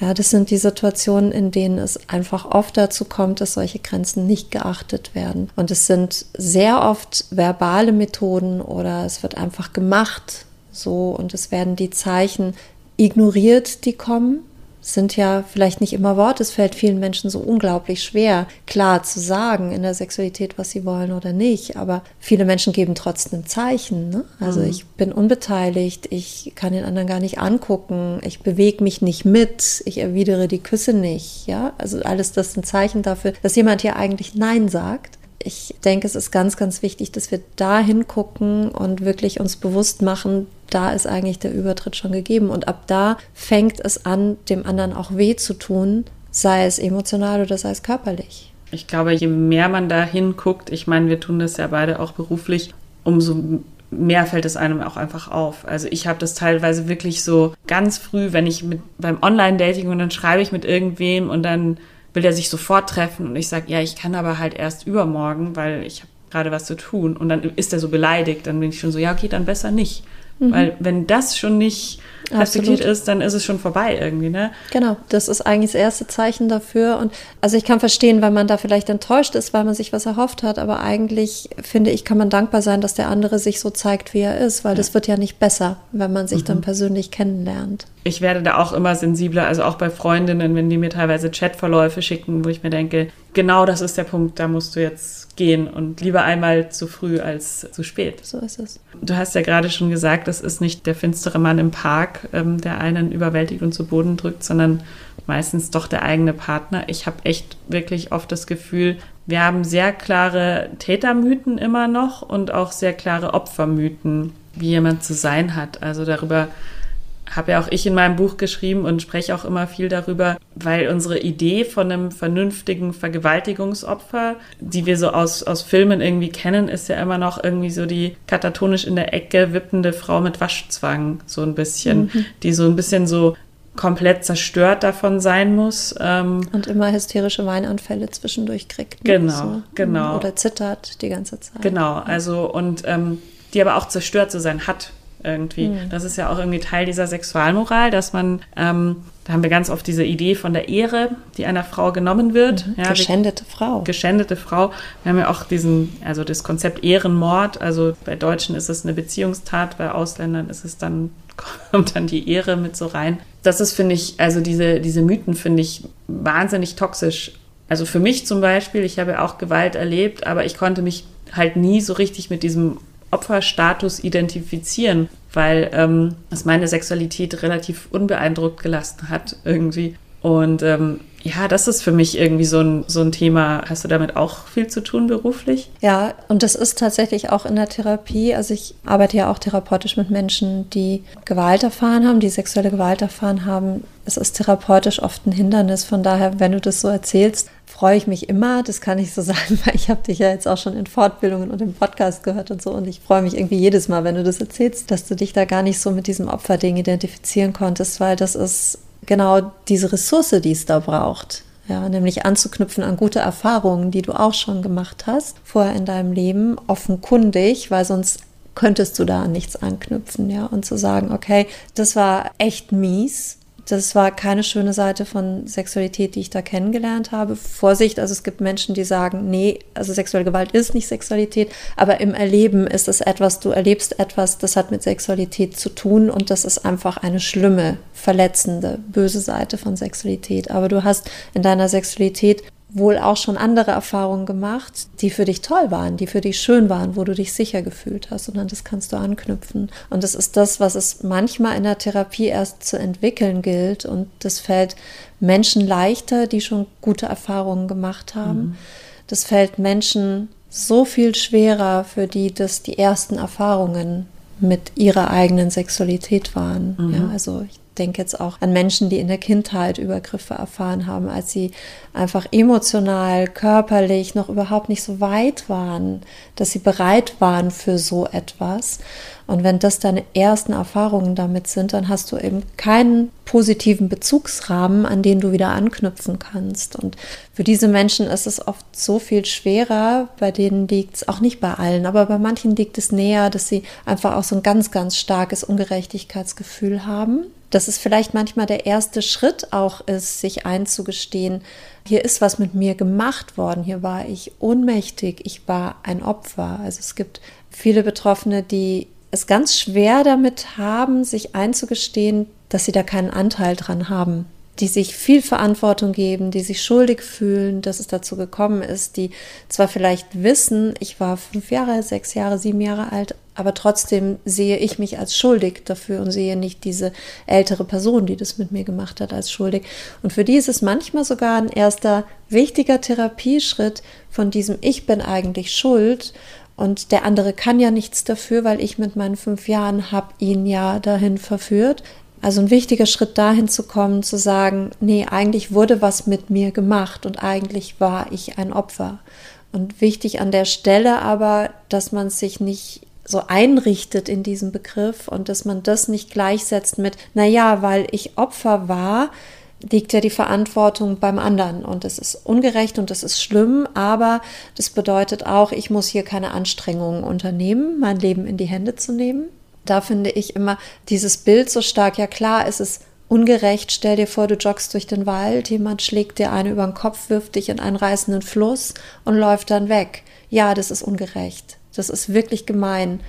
Ja, das sind die Situationen, in denen es einfach oft dazu kommt, dass solche Grenzen nicht geachtet werden. Und es sind sehr oft verbale Methoden oder es wird einfach gemacht so und es werden die Zeichen ignoriert, die kommen sind ja vielleicht nicht immer Worte. Es fällt vielen Menschen so unglaublich schwer, klar zu sagen in der Sexualität, was sie wollen oder nicht. Aber viele Menschen geben trotzdem Zeichen. Ne? Also mhm. ich bin unbeteiligt, ich kann den anderen gar nicht angucken, ich bewege mich nicht mit, ich erwidere die Küsse nicht. Ja, also alles das sind Zeichen dafür, dass jemand hier eigentlich Nein sagt ich denke, es ist ganz, ganz wichtig, dass wir da hingucken und wirklich uns bewusst machen, da ist eigentlich der Übertritt schon gegeben. Und ab da fängt es an, dem anderen auch weh zu tun, sei es emotional oder sei es körperlich. Ich glaube, je mehr man da hinguckt, ich meine, wir tun das ja beide auch beruflich, umso mehr fällt es einem auch einfach auf. Also ich habe das teilweise wirklich so ganz früh, wenn ich mit beim Online-Dating und dann schreibe ich mit irgendwem und dann will er sich sofort treffen und ich sage, ja, ich kann aber halt erst übermorgen, weil ich habe gerade was zu tun. Und dann ist er so beleidigt, dann bin ich schon so, ja, okay, dann besser nicht. Mhm. Weil wenn das schon nicht respektiert ist, dann ist es schon vorbei irgendwie, ne? Genau, das ist eigentlich das erste Zeichen dafür. Und also ich kann verstehen, weil man da vielleicht enttäuscht ist, weil man sich was erhofft hat, aber eigentlich finde ich, kann man dankbar sein, dass der andere sich so zeigt, wie er ist, weil ja. das wird ja nicht besser, wenn man sich mhm. dann persönlich kennenlernt. Ich werde da auch immer sensibler, also auch bei Freundinnen, wenn die mir teilweise Chatverläufe schicken, wo ich mir denke, genau das ist der Punkt, da musst du jetzt gehen und lieber einmal zu früh als zu spät. So ist es. Du hast ja gerade schon gesagt, es ist nicht der finstere Mann im Park, ähm, der einen überwältigt und zu Boden drückt, sondern meistens doch der eigene Partner. Ich habe echt wirklich oft das Gefühl, wir haben sehr klare Tätermythen immer noch und auch sehr klare Opfermythen, wie jemand zu sein hat. Also darüber habe ja auch ich in meinem Buch geschrieben und spreche auch immer viel darüber, weil unsere Idee von einem vernünftigen Vergewaltigungsopfer, die wir so aus, aus Filmen irgendwie kennen, ist ja immer noch irgendwie so die katatonisch in der Ecke wippende Frau mit Waschzwang, so ein bisschen, mhm. die so ein bisschen so komplett zerstört davon sein muss. Ähm, und immer hysterische Weinanfälle zwischendurch kriegt. Ne? Genau, so. genau. Oder zittert die ganze Zeit. Genau, also und ähm, die aber auch zerstört zu sein hat irgendwie. Mhm. Das ist ja auch irgendwie Teil dieser Sexualmoral, dass man, ähm, da haben wir ganz oft diese Idee von der Ehre, die einer Frau genommen wird. Mhm. Ja, geschändete Frau. Geschändete Frau. Wir haben ja auch diesen, also das Konzept Ehrenmord. Also bei Deutschen ist es eine Beziehungstat, bei Ausländern ist es dann, kommt dann die Ehre mit so rein. Das ist, finde ich, also diese, diese Mythen finde ich wahnsinnig toxisch. Also für mich zum Beispiel, ich habe ja auch Gewalt erlebt, aber ich konnte mich halt nie so richtig mit diesem Opferstatus identifizieren, weil ähm, es meine Sexualität relativ unbeeindruckt gelassen hat irgendwie. Und ähm, ja, das ist für mich irgendwie so ein, so ein Thema. Hast du damit auch viel zu tun beruflich? Ja, und das ist tatsächlich auch in der Therapie. Also ich arbeite ja auch therapeutisch mit Menschen, die Gewalt erfahren haben, die sexuelle Gewalt erfahren haben. Es ist therapeutisch oft ein Hindernis. Von daher, wenn du das so erzählst, freue ich mich immer. Das kann ich so sagen, weil ich habe dich ja jetzt auch schon in Fortbildungen und im Podcast gehört und so. Und ich freue mich irgendwie jedes Mal, wenn du das erzählst, dass du dich da gar nicht so mit diesem Opferding identifizieren konntest, weil das ist genau diese Ressource, die es da braucht. Ja, nämlich anzuknüpfen an gute Erfahrungen, die du auch schon gemacht hast, vorher in deinem Leben, offenkundig, weil sonst könntest du da an nichts anknüpfen, ja, und zu sagen, okay, das war echt mies, das war keine schöne Seite von Sexualität, die ich da kennengelernt habe. Vorsicht, also es gibt Menschen, die sagen, nee, also sexuelle Gewalt ist nicht Sexualität, aber im Erleben ist es etwas, du erlebst etwas, das hat mit Sexualität zu tun und das ist einfach eine schlimme, verletzende, böse Seite von Sexualität. Aber du hast in deiner Sexualität wohl auch schon andere Erfahrungen gemacht, die für dich toll waren, die für dich schön waren, wo du dich sicher gefühlt hast und an das kannst du anknüpfen. Und das ist das, was es manchmal in der Therapie erst zu entwickeln gilt und das fällt Menschen leichter, die schon gute Erfahrungen gemacht haben. Mhm. Das fällt Menschen so viel schwerer, für die das die ersten Erfahrungen mit ihrer eigenen Sexualität waren. Mhm. Ja, also ich denke jetzt auch an Menschen, die in der Kindheit Übergriffe erfahren haben, als sie einfach emotional, körperlich noch überhaupt nicht so weit waren, dass sie bereit waren für so etwas. Und wenn das deine ersten Erfahrungen damit sind, dann hast du eben keinen positiven Bezugsrahmen, an den du wieder anknüpfen kannst. Und für diese Menschen ist es oft so viel schwerer, bei denen liegt es auch nicht bei allen, aber bei manchen liegt es näher, dass sie einfach auch so ein ganz, ganz starkes Ungerechtigkeitsgefühl haben dass es vielleicht manchmal der erste Schritt auch ist, sich einzugestehen, hier ist was mit mir gemacht worden, hier war ich ohnmächtig, ich war ein Opfer. Also es gibt viele Betroffene, die es ganz schwer damit haben, sich einzugestehen, dass sie da keinen Anteil dran haben die sich viel Verantwortung geben, die sich schuldig fühlen, dass es dazu gekommen ist, die zwar vielleicht wissen, ich war fünf Jahre, sechs Jahre, sieben Jahre alt, aber trotzdem sehe ich mich als schuldig dafür und sehe nicht diese ältere Person, die das mit mir gemacht hat, als schuldig. Und für die ist es manchmal sogar ein erster wichtiger Therapieschritt von diesem Ich bin eigentlich schuld und der andere kann ja nichts dafür, weil ich mit meinen fünf Jahren habe ihn ja dahin verführt. Also ein wichtiger Schritt dahin zu kommen, zu sagen, nee, eigentlich wurde was mit mir gemacht und eigentlich war ich ein Opfer. Und wichtig an der Stelle aber, dass man sich nicht so einrichtet in diesem Begriff und dass man das nicht gleichsetzt mit, na ja, weil ich Opfer war, liegt ja die Verantwortung beim anderen und das ist ungerecht und das ist schlimm, aber das bedeutet auch, ich muss hier keine Anstrengungen unternehmen, mein Leben in die Hände zu nehmen da finde ich immer dieses Bild so stark. Ja klar, es ist ungerecht. Stell dir vor, du joggst durch den Wald, jemand schlägt dir eine über den Kopf, wirft dich in einen reißenden Fluss und läuft dann weg. Ja, das ist ungerecht. Das ist wirklich gemein.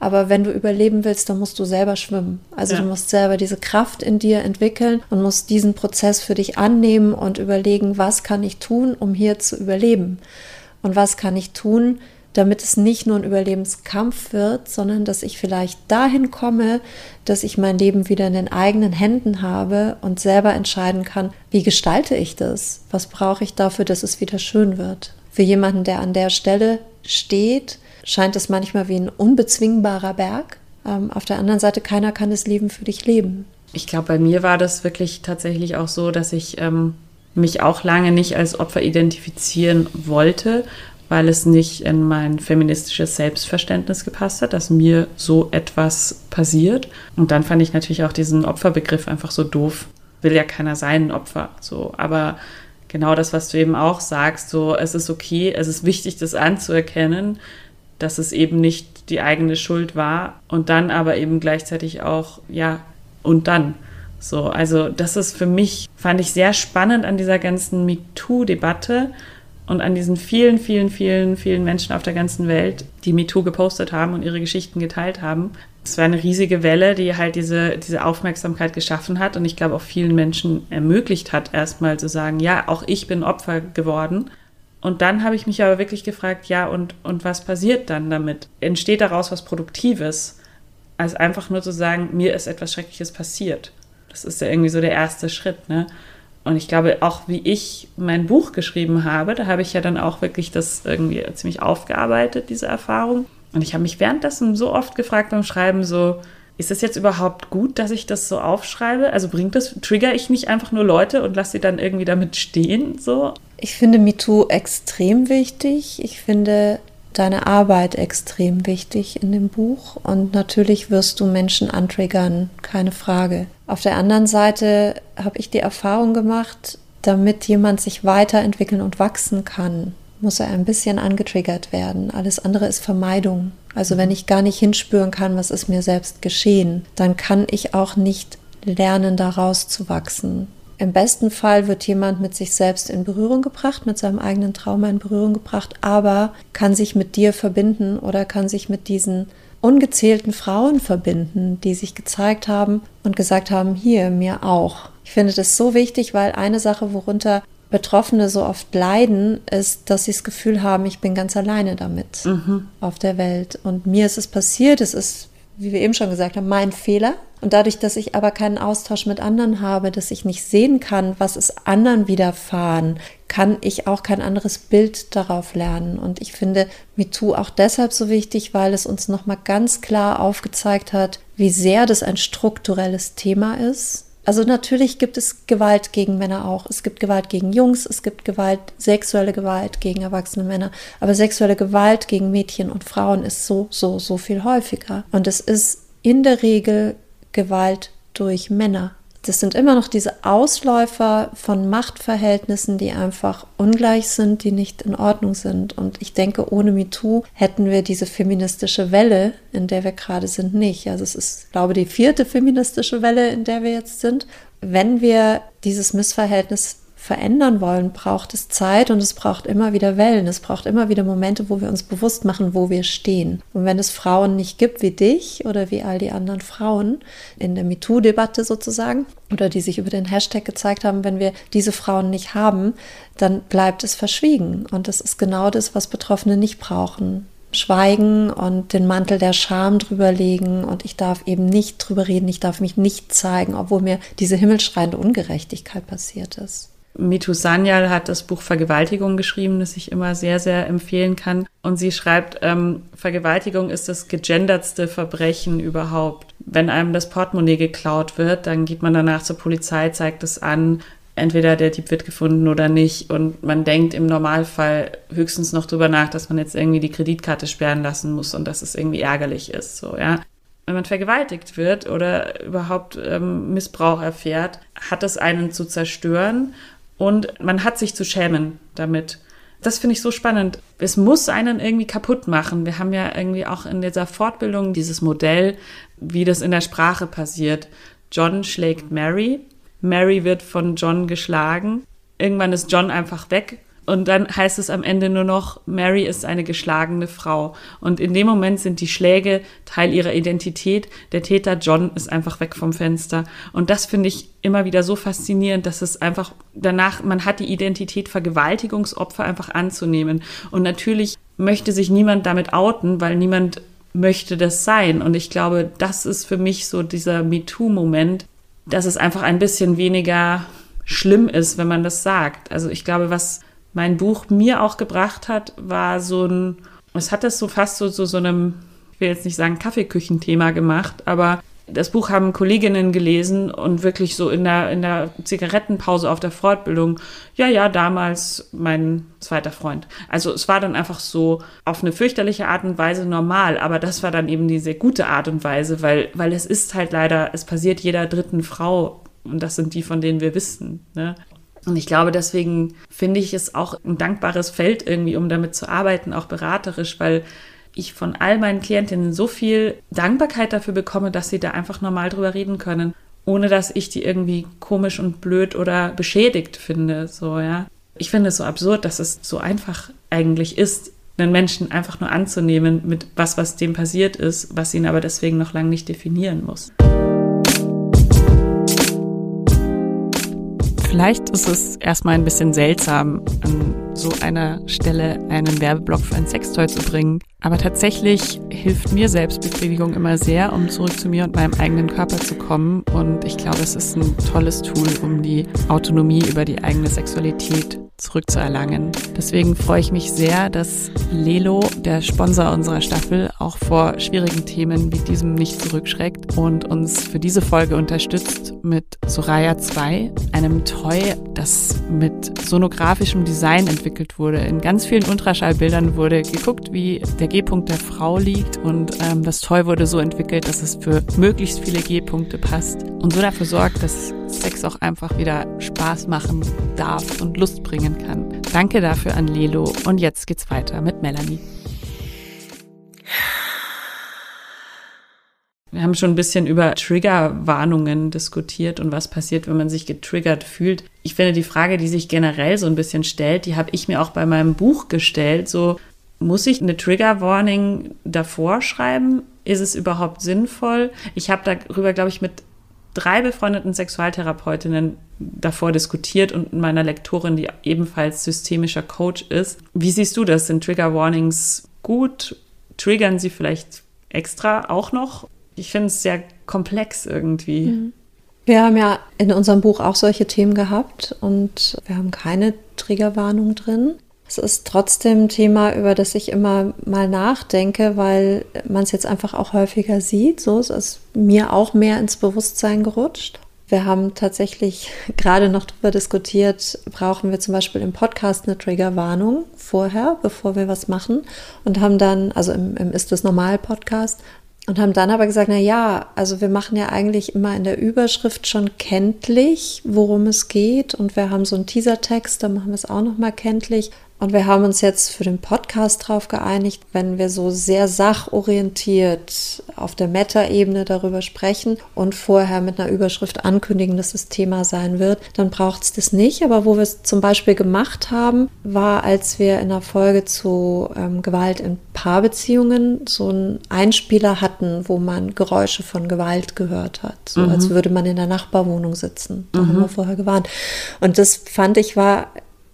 Aber wenn du überleben willst, dann musst du selber schwimmen. Also ja. du musst selber diese Kraft in dir entwickeln und musst diesen Prozess für dich annehmen und überlegen, was kann ich tun, um hier zu überleben? Und was kann ich tun, damit es nicht nur ein Überlebenskampf wird, sondern dass ich vielleicht dahin komme, dass ich mein Leben wieder in den eigenen Händen habe und selber entscheiden kann, wie gestalte ich das? Was brauche ich dafür, dass es wieder schön wird? Für jemanden, der an der Stelle steht, scheint es manchmal wie ein unbezwingbarer Berg. Ähm, auf der anderen Seite, keiner kann das Leben für dich leben. Ich glaube, bei mir war das wirklich tatsächlich auch so, dass ich ähm, mich auch lange nicht als Opfer identifizieren wollte, weil es nicht in mein feministisches Selbstverständnis gepasst hat, dass mir so etwas passiert. Und dann fand ich natürlich auch diesen Opferbegriff einfach so doof. will ja keiner sein Opfer. So, aber genau das, was du eben auch sagst, so es ist okay, es ist wichtig, das anzuerkennen, dass es eben nicht die eigene Schuld war und dann aber eben gleichzeitig auch, ja, und dann. So, also das ist für mich, fand ich sehr spannend an dieser ganzen MeToo-Debatte und an diesen vielen, vielen, vielen, vielen Menschen auf der ganzen Welt, die MeToo gepostet haben und ihre Geschichten geteilt haben. Es war eine riesige Welle, die halt diese, diese Aufmerksamkeit geschaffen hat und ich glaube auch vielen Menschen ermöglicht hat, erstmal zu sagen, ja, auch ich bin Opfer geworden. Und dann habe ich mich aber wirklich gefragt, ja, und, und was passiert dann damit? Entsteht daraus was Produktives? Als einfach nur zu sagen, mir ist etwas Schreckliches passiert. Das ist ja irgendwie so der erste Schritt, ne? Und ich glaube, auch wie ich mein Buch geschrieben habe, da habe ich ja dann auch wirklich das irgendwie ziemlich aufgearbeitet, diese Erfahrung. Und ich habe mich währenddessen so oft gefragt beim Schreiben, so, ist es jetzt überhaupt gut, dass ich das so aufschreibe? Also bringt das, trigger ich nicht einfach nur Leute und lasse sie dann irgendwie damit stehen, so? Ich finde MeToo extrem wichtig. Ich finde deine Arbeit extrem wichtig in dem Buch und natürlich wirst du Menschen antriggern, keine Frage. Auf der anderen Seite habe ich die Erfahrung gemacht, damit jemand sich weiterentwickeln und wachsen kann, muss er ein bisschen angetriggert werden. Alles andere ist Vermeidung. Also wenn ich gar nicht hinspüren kann, was ist mir selbst geschehen, dann kann ich auch nicht lernen, daraus zu wachsen. Im besten Fall wird jemand mit sich selbst in Berührung gebracht, mit seinem eigenen Trauma in Berührung gebracht, aber kann sich mit dir verbinden oder kann sich mit diesen ungezählten Frauen verbinden, die sich gezeigt haben und gesagt haben, hier, mir auch. Ich finde das so wichtig, weil eine Sache, worunter Betroffene so oft leiden, ist, dass sie das Gefühl haben, ich bin ganz alleine damit mhm. auf der Welt. Und mir ist es passiert, es ist, wie wir eben schon gesagt haben, mein Fehler. Und dadurch, dass ich aber keinen Austausch mit anderen habe, dass ich nicht sehen kann, was es anderen widerfahren, kann ich auch kein anderes Bild darauf lernen. Und ich finde MeToo auch deshalb so wichtig, weil es uns nochmal ganz klar aufgezeigt hat, wie sehr das ein strukturelles Thema ist. Also natürlich gibt es Gewalt gegen Männer auch. Es gibt Gewalt gegen Jungs, es gibt Gewalt, sexuelle Gewalt gegen erwachsene Männer. Aber sexuelle Gewalt gegen Mädchen und Frauen ist so, so, so viel häufiger. Und es ist in der Regel Gewalt durch Männer. Das sind immer noch diese Ausläufer von Machtverhältnissen, die einfach ungleich sind, die nicht in Ordnung sind. Und ich denke, ohne MeToo hätten wir diese feministische Welle, in der wir gerade sind, nicht. Also es ist, glaube ich, die vierte feministische Welle, in der wir jetzt sind. Wenn wir dieses Missverhältnis verändern wollen, braucht es Zeit und es braucht immer wieder Wellen. Es braucht immer wieder Momente, wo wir uns bewusst machen, wo wir stehen. Und wenn es Frauen nicht gibt wie dich oder wie all die anderen Frauen in der MeToo-Debatte sozusagen oder die sich über den Hashtag gezeigt haben, wenn wir diese Frauen nicht haben, dann bleibt es verschwiegen. Und das ist genau das, was Betroffene nicht brauchen schweigen und den Mantel der Scham drüber legen und ich darf eben nicht drüber reden, ich darf mich nicht zeigen, obwohl mir diese himmelschreiende Ungerechtigkeit passiert ist. Mitu Sanyal hat das Buch Vergewaltigung geschrieben, das ich immer sehr, sehr empfehlen kann. Und sie schreibt, ähm, Vergewaltigung ist das gegendertste Verbrechen überhaupt. Wenn einem das Portemonnaie geklaut wird, dann geht man danach zur Polizei, zeigt es an. Entweder der Dieb wird gefunden oder nicht. Und man denkt im Normalfall höchstens noch drüber nach, dass man jetzt irgendwie die Kreditkarte sperren lassen muss und dass es irgendwie ärgerlich ist. So, ja wenn man vergewaltigt wird oder überhaupt ähm, Missbrauch erfährt, hat es einen zu zerstören und man hat sich zu schämen damit. Das finde ich so spannend. Es muss einen irgendwie kaputt machen. Wir haben ja irgendwie auch in dieser Fortbildung dieses Modell, wie das in der Sprache passiert. John schlägt Mary. Mary wird von John geschlagen. Irgendwann ist John einfach weg und dann heißt es am Ende nur noch, Mary ist eine geschlagene Frau. Und in dem Moment sind die Schläge Teil ihrer Identität. Der Täter John ist einfach weg vom Fenster. Und das finde ich immer wieder so faszinierend, dass es einfach danach, man hat die Identität Vergewaltigungsopfer einfach anzunehmen. Und natürlich möchte sich niemand damit outen, weil niemand möchte das sein. Und ich glaube, das ist für mich so dieser MeToo-Moment, dass es einfach ein bisschen weniger schlimm ist, wenn man das sagt. Also ich glaube, was mein Buch mir auch gebracht hat, war so ein, es hat das so fast so so, so einem, ich will jetzt nicht sagen Kaffeeküchenthema gemacht, aber das Buch haben Kolleginnen gelesen und wirklich so in der, in der Zigarettenpause auf der Fortbildung, ja, ja, damals mein zweiter Freund. Also es war dann einfach so auf eine fürchterliche Art und Weise normal, aber das war dann eben die sehr gute Art und Weise, weil, weil es ist halt leider, es passiert jeder dritten Frau Und das sind die, von denen wir wissen. Ne? Und ich glaube, deswegen finde ich es auch ein dankbares Feld irgendwie, um damit zu arbeiten, auch beraterisch, weil ich von all meinen Klientinnen so viel Dankbarkeit dafür bekomme, dass sie da einfach normal drüber reden können, ohne dass ich die irgendwie komisch und blöd oder beschädigt finde. So, ja. Ich finde es so absurd, dass es so einfach eigentlich ist, einen Menschen einfach nur anzunehmen mit was, was dem passiert ist, was ihn aber deswegen noch lange nicht definieren muss. Vielleicht ist es erstmal ein bisschen seltsam, an so einer Stelle einen Werbeblock für ein Sextoy zu bringen. Aber tatsächlich hilft mir Selbstbefriedigung immer sehr, um zurück zu mir und meinem eigenen Körper zu kommen. Und ich glaube, es ist ein tolles Tool, um die Autonomie über die eigene Sexualität zurückzuerlangen. Deswegen freue ich mich sehr, dass Lelo, der Sponsor unserer Staffel, auch vor schwierigen Themen wie diesem nicht zurückschreckt und uns für diese Folge unterstützt mit Soraya 2, einem Toy, das mit sonografischem Design entwickelt wurde. In ganz vielen Ultraschallbildern wurde geguckt, wie der G-Punkt der Frau liegt und ähm, das Toy wurde so entwickelt, dass es für möglichst viele G-Punkte passt und so dafür sorgt, dass Sex auch einfach wieder Spaß machen darf und Lust bringen kann. Danke dafür an Lelo und jetzt geht's weiter mit Melanie. Wir haben schon ein bisschen über Triggerwarnungen diskutiert und was passiert, wenn man sich getriggert fühlt. Ich finde, die Frage, die sich generell so ein bisschen stellt, die habe ich mir auch bei meinem Buch gestellt. So, muss ich eine Trigger Warning davor schreiben? Ist es überhaupt sinnvoll? Ich habe darüber, glaube ich, mit drei befreundeten Sexualtherapeutinnen davor diskutiert und meiner Lektorin, die ebenfalls systemischer Coach ist. Wie siehst du das? Sind Trigger Warnings gut? Triggern sie vielleicht extra auch noch? Ich finde es sehr komplex irgendwie. Mhm. Wir haben ja in unserem Buch auch solche Themen gehabt und wir haben keine Triggerwarnung drin. Es ist trotzdem ein Thema, über das ich immer mal nachdenke, weil man es jetzt einfach auch häufiger sieht. So ist es mir auch mehr ins Bewusstsein gerutscht. Wir haben tatsächlich gerade noch darüber diskutiert, brauchen wir zum Beispiel im Podcast eine Triggerwarnung vorher, bevor wir was machen und haben dann, also im, im Ist das Normal Podcast, und haben dann aber gesagt, na ja, also wir machen ja eigentlich immer in der Überschrift schon kenntlich, worum es geht und wir haben so einen Teasertext, da machen wir es auch noch mal kenntlich. Und wir haben uns jetzt für den Podcast darauf geeinigt, wenn wir so sehr sachorientiert auf der Meta-Ebene darüber sprechen und vorher mit einer Überschrift ankündigen, dass das Thema sein wird, dann braucht es das nicht. Aber wo wir es zum Beispiel gemacht haben, war, als wir in einer Folge zu ähm, Gewalt in Paarbeziehungen so einen Einspieler hatten, wo man Geräusche von Gewalt gehört hat. So mhm. als würde man in der Nachbarwohnung sitzen. Da mhm. haben wir vorher gewarnt. Und das fand ich war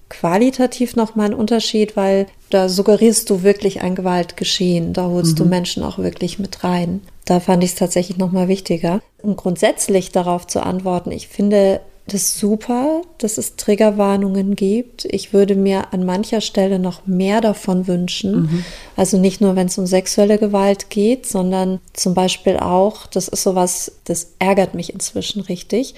qualitativ nochmal ein Unterschied, weil da suggerierst du wirklich ein Gewaltgeschehen. Da holst mhm. du Menschen auch wirklich mit rein. Da fand ich es tatsächlich nochmal wichtiger. Um grundsätzlich darauf zu antworten, ich finde das super, dass es Triggerwarnungen gibt. Ich würde mir an mancher Stelle noch mehr davon wünschen. Mhm. Also nicht nur, wenn es um sexuelle Gewalt geht, sondern zum Beispiel auch, das ist sowas, das ärgert mich inzwischen richtig,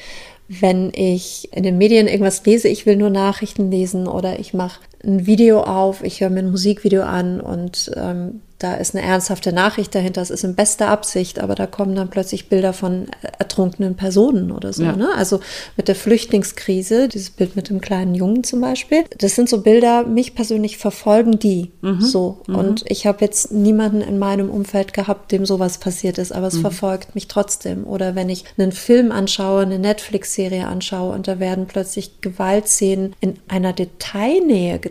wenn ich in den Medien irgendwas lese, ich will nur Nachrichten lesen oder ich mache ein Video auf, ich höre mir ein Musikvideo an und ähm, da ist eine ernsthafte Nachricht dahinter, es ist in bester Absicht, aber da kommen dann plötzlich Bilder von ertrunkenen Personen oder so. Ja. Ne? Also mit der Flüchtlingskrise, dieses Bild mit dem kleinen Jungen zum Beispiel, das sind so Bilder, mich persönlich verfolgen die mhm. so. Mhm. Und ich habe jetzt niemanden in meinem Umfeld gehabt, dem sowas passiert ist, aber es mhm. verfolgt mich trotzdem. Oder wenn ich einen Film anschaue, eine Netflix-Serie anschaue und da werden plötzlich Gewaltszenen in einer Detailnähe gezeigt,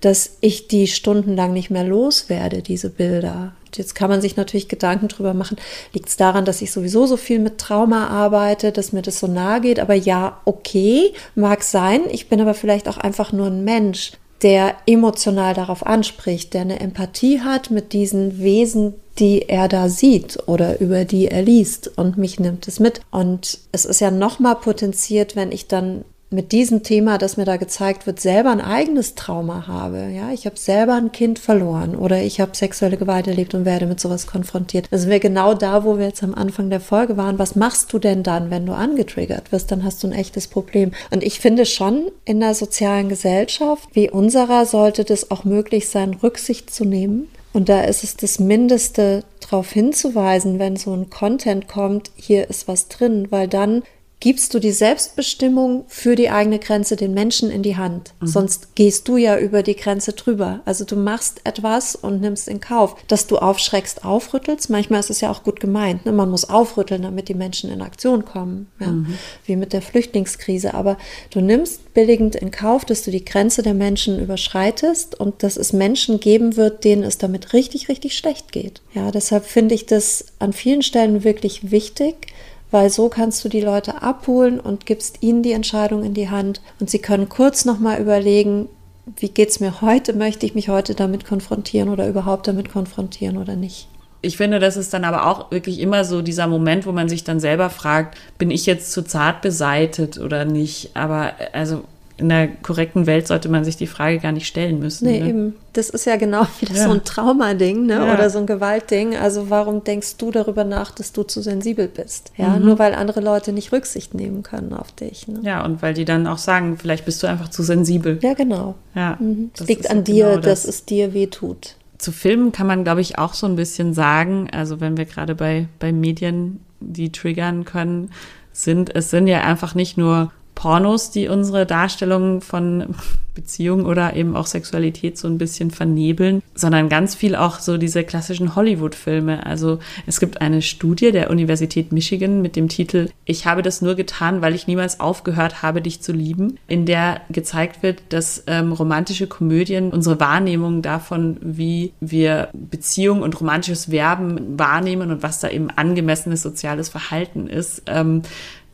dass ich die stundenlang nicht mehr loswerde diese Bilder. Jetzt kann man sich natürlich Gedanken drüber machen, liegt es daran, dass ich sowieso so viel mit Trauma arbeite, dass mir das so nahe geht. Aber ja, okay, mag sein. Ich bin aber vielleicht auch einfach nur ein Mensch, der emotional darauf anspricht, der eine Empathie hat mit diesen Wesen, die er da sieht oder über die er liest und mich nimmt es mit. Und es ist ja noch mal potenziert, wenn ich dann mit diesem Thema, das mir da gezeigt wird, selber ein eigenes Trauma habe. Ja, ich habe selber ein Kind verloren oder ich habe sexuelle Gewalt erlebt und werde mit sowas konfrontiert. Da sind wir genau da, wo wir jetzt am Anfang der Folge waren. Was machst du denn dann, wenn du angetriggert wirst? Dann hast du ein echtes Problem. Und ich finde schon, in der sozialen Gesellschaft wie unserer sollte das auch möglich sein, Rücksicht zu nehmen. Und da ist es das Mindeste, darauf hinzuweisen, wenn so ein Content kommt, hier ist was drin, weil dann gibst du die Selbstbestimmung für die eigene Grenze den Menschen in die Hand. Mhm. Sonst gehst du ja über die Grenze drüber. Also du machst etwas und nimmst in Kauf, dass du aufschreckst, aufrüttelst. Manchmal ist es ja auch gut gemeint. Ne? Man muss aufrütteln, damit die Menschen in Aktion kommen. Ja? Mhm. Wie mit der Flüchtlingskrise. Aber du nimmst billigend in Kauf, dass du die Grenze der Menschen überschreitest und dass es Menschen geben wird, denen es damit richtig, richtig schlecht geht. Ja, deshalb finde ich das an vielen Stellen wirklich wichtig weil so kannst du die Leute abholen und gibst ihnen die Entscheidung in die Hand und sie können kurz nochmal überlegen, wie geht es mir heute? Möchte ich mich heute damit konfrontieren oder überhaupt damit konfrontieren oder nicht? Ich finde, das ist dann aber auch wirklich immer so dieser Moment, wo man sich dann selber fragt, bin ich jetzt zu zart beseitet oder nicht? Aber also in der korrekten Welt sollte man sich die Frage gar nicht stellen müssen. Nee, ne? eben. Das ist ja genau wieder ja. so ein Traumading, ne? Ja. Oder so ein Gewaltding. Also warum denkst du darüber nach, dass du zu sensibel bist? Ja, mhm. nur weil andere Leute nicht Rücksicht nehmen können auf dich. Ne? Ja, und weil die dann auch sagen, vielleicht bist du einfach zu sensibel. Ja, genau. Ja. Mhm. Es liegt an dir, genau das. dass es dir weh tut. Zu Filmen kann man, glaube ich, auch so ein bisschen sagen, also wenn wir gerade bei, bei Medien, die triggern können, sind, es sind ja einfach nicht nur Pornos, die unsere Darstellung von Beziehung oder eben auch Sexualität so ein bisschen vernebeln, sondern ganz viel auch so diese klassischen Hollywood-Filme. Also es gibt eine Studie der Universität Michigan mit dem Titel Ich habe das nur getan, weil ich niemals aufgehört habe, dich zu lieben, in der gezeigt wird, dass ähm, romantische Komödien unsere Wahrnehmung davon, wie wir Beziehung und romantisches Werben wahrnehmen und was da eben angemessenes soziales Verhalten ist, ähm,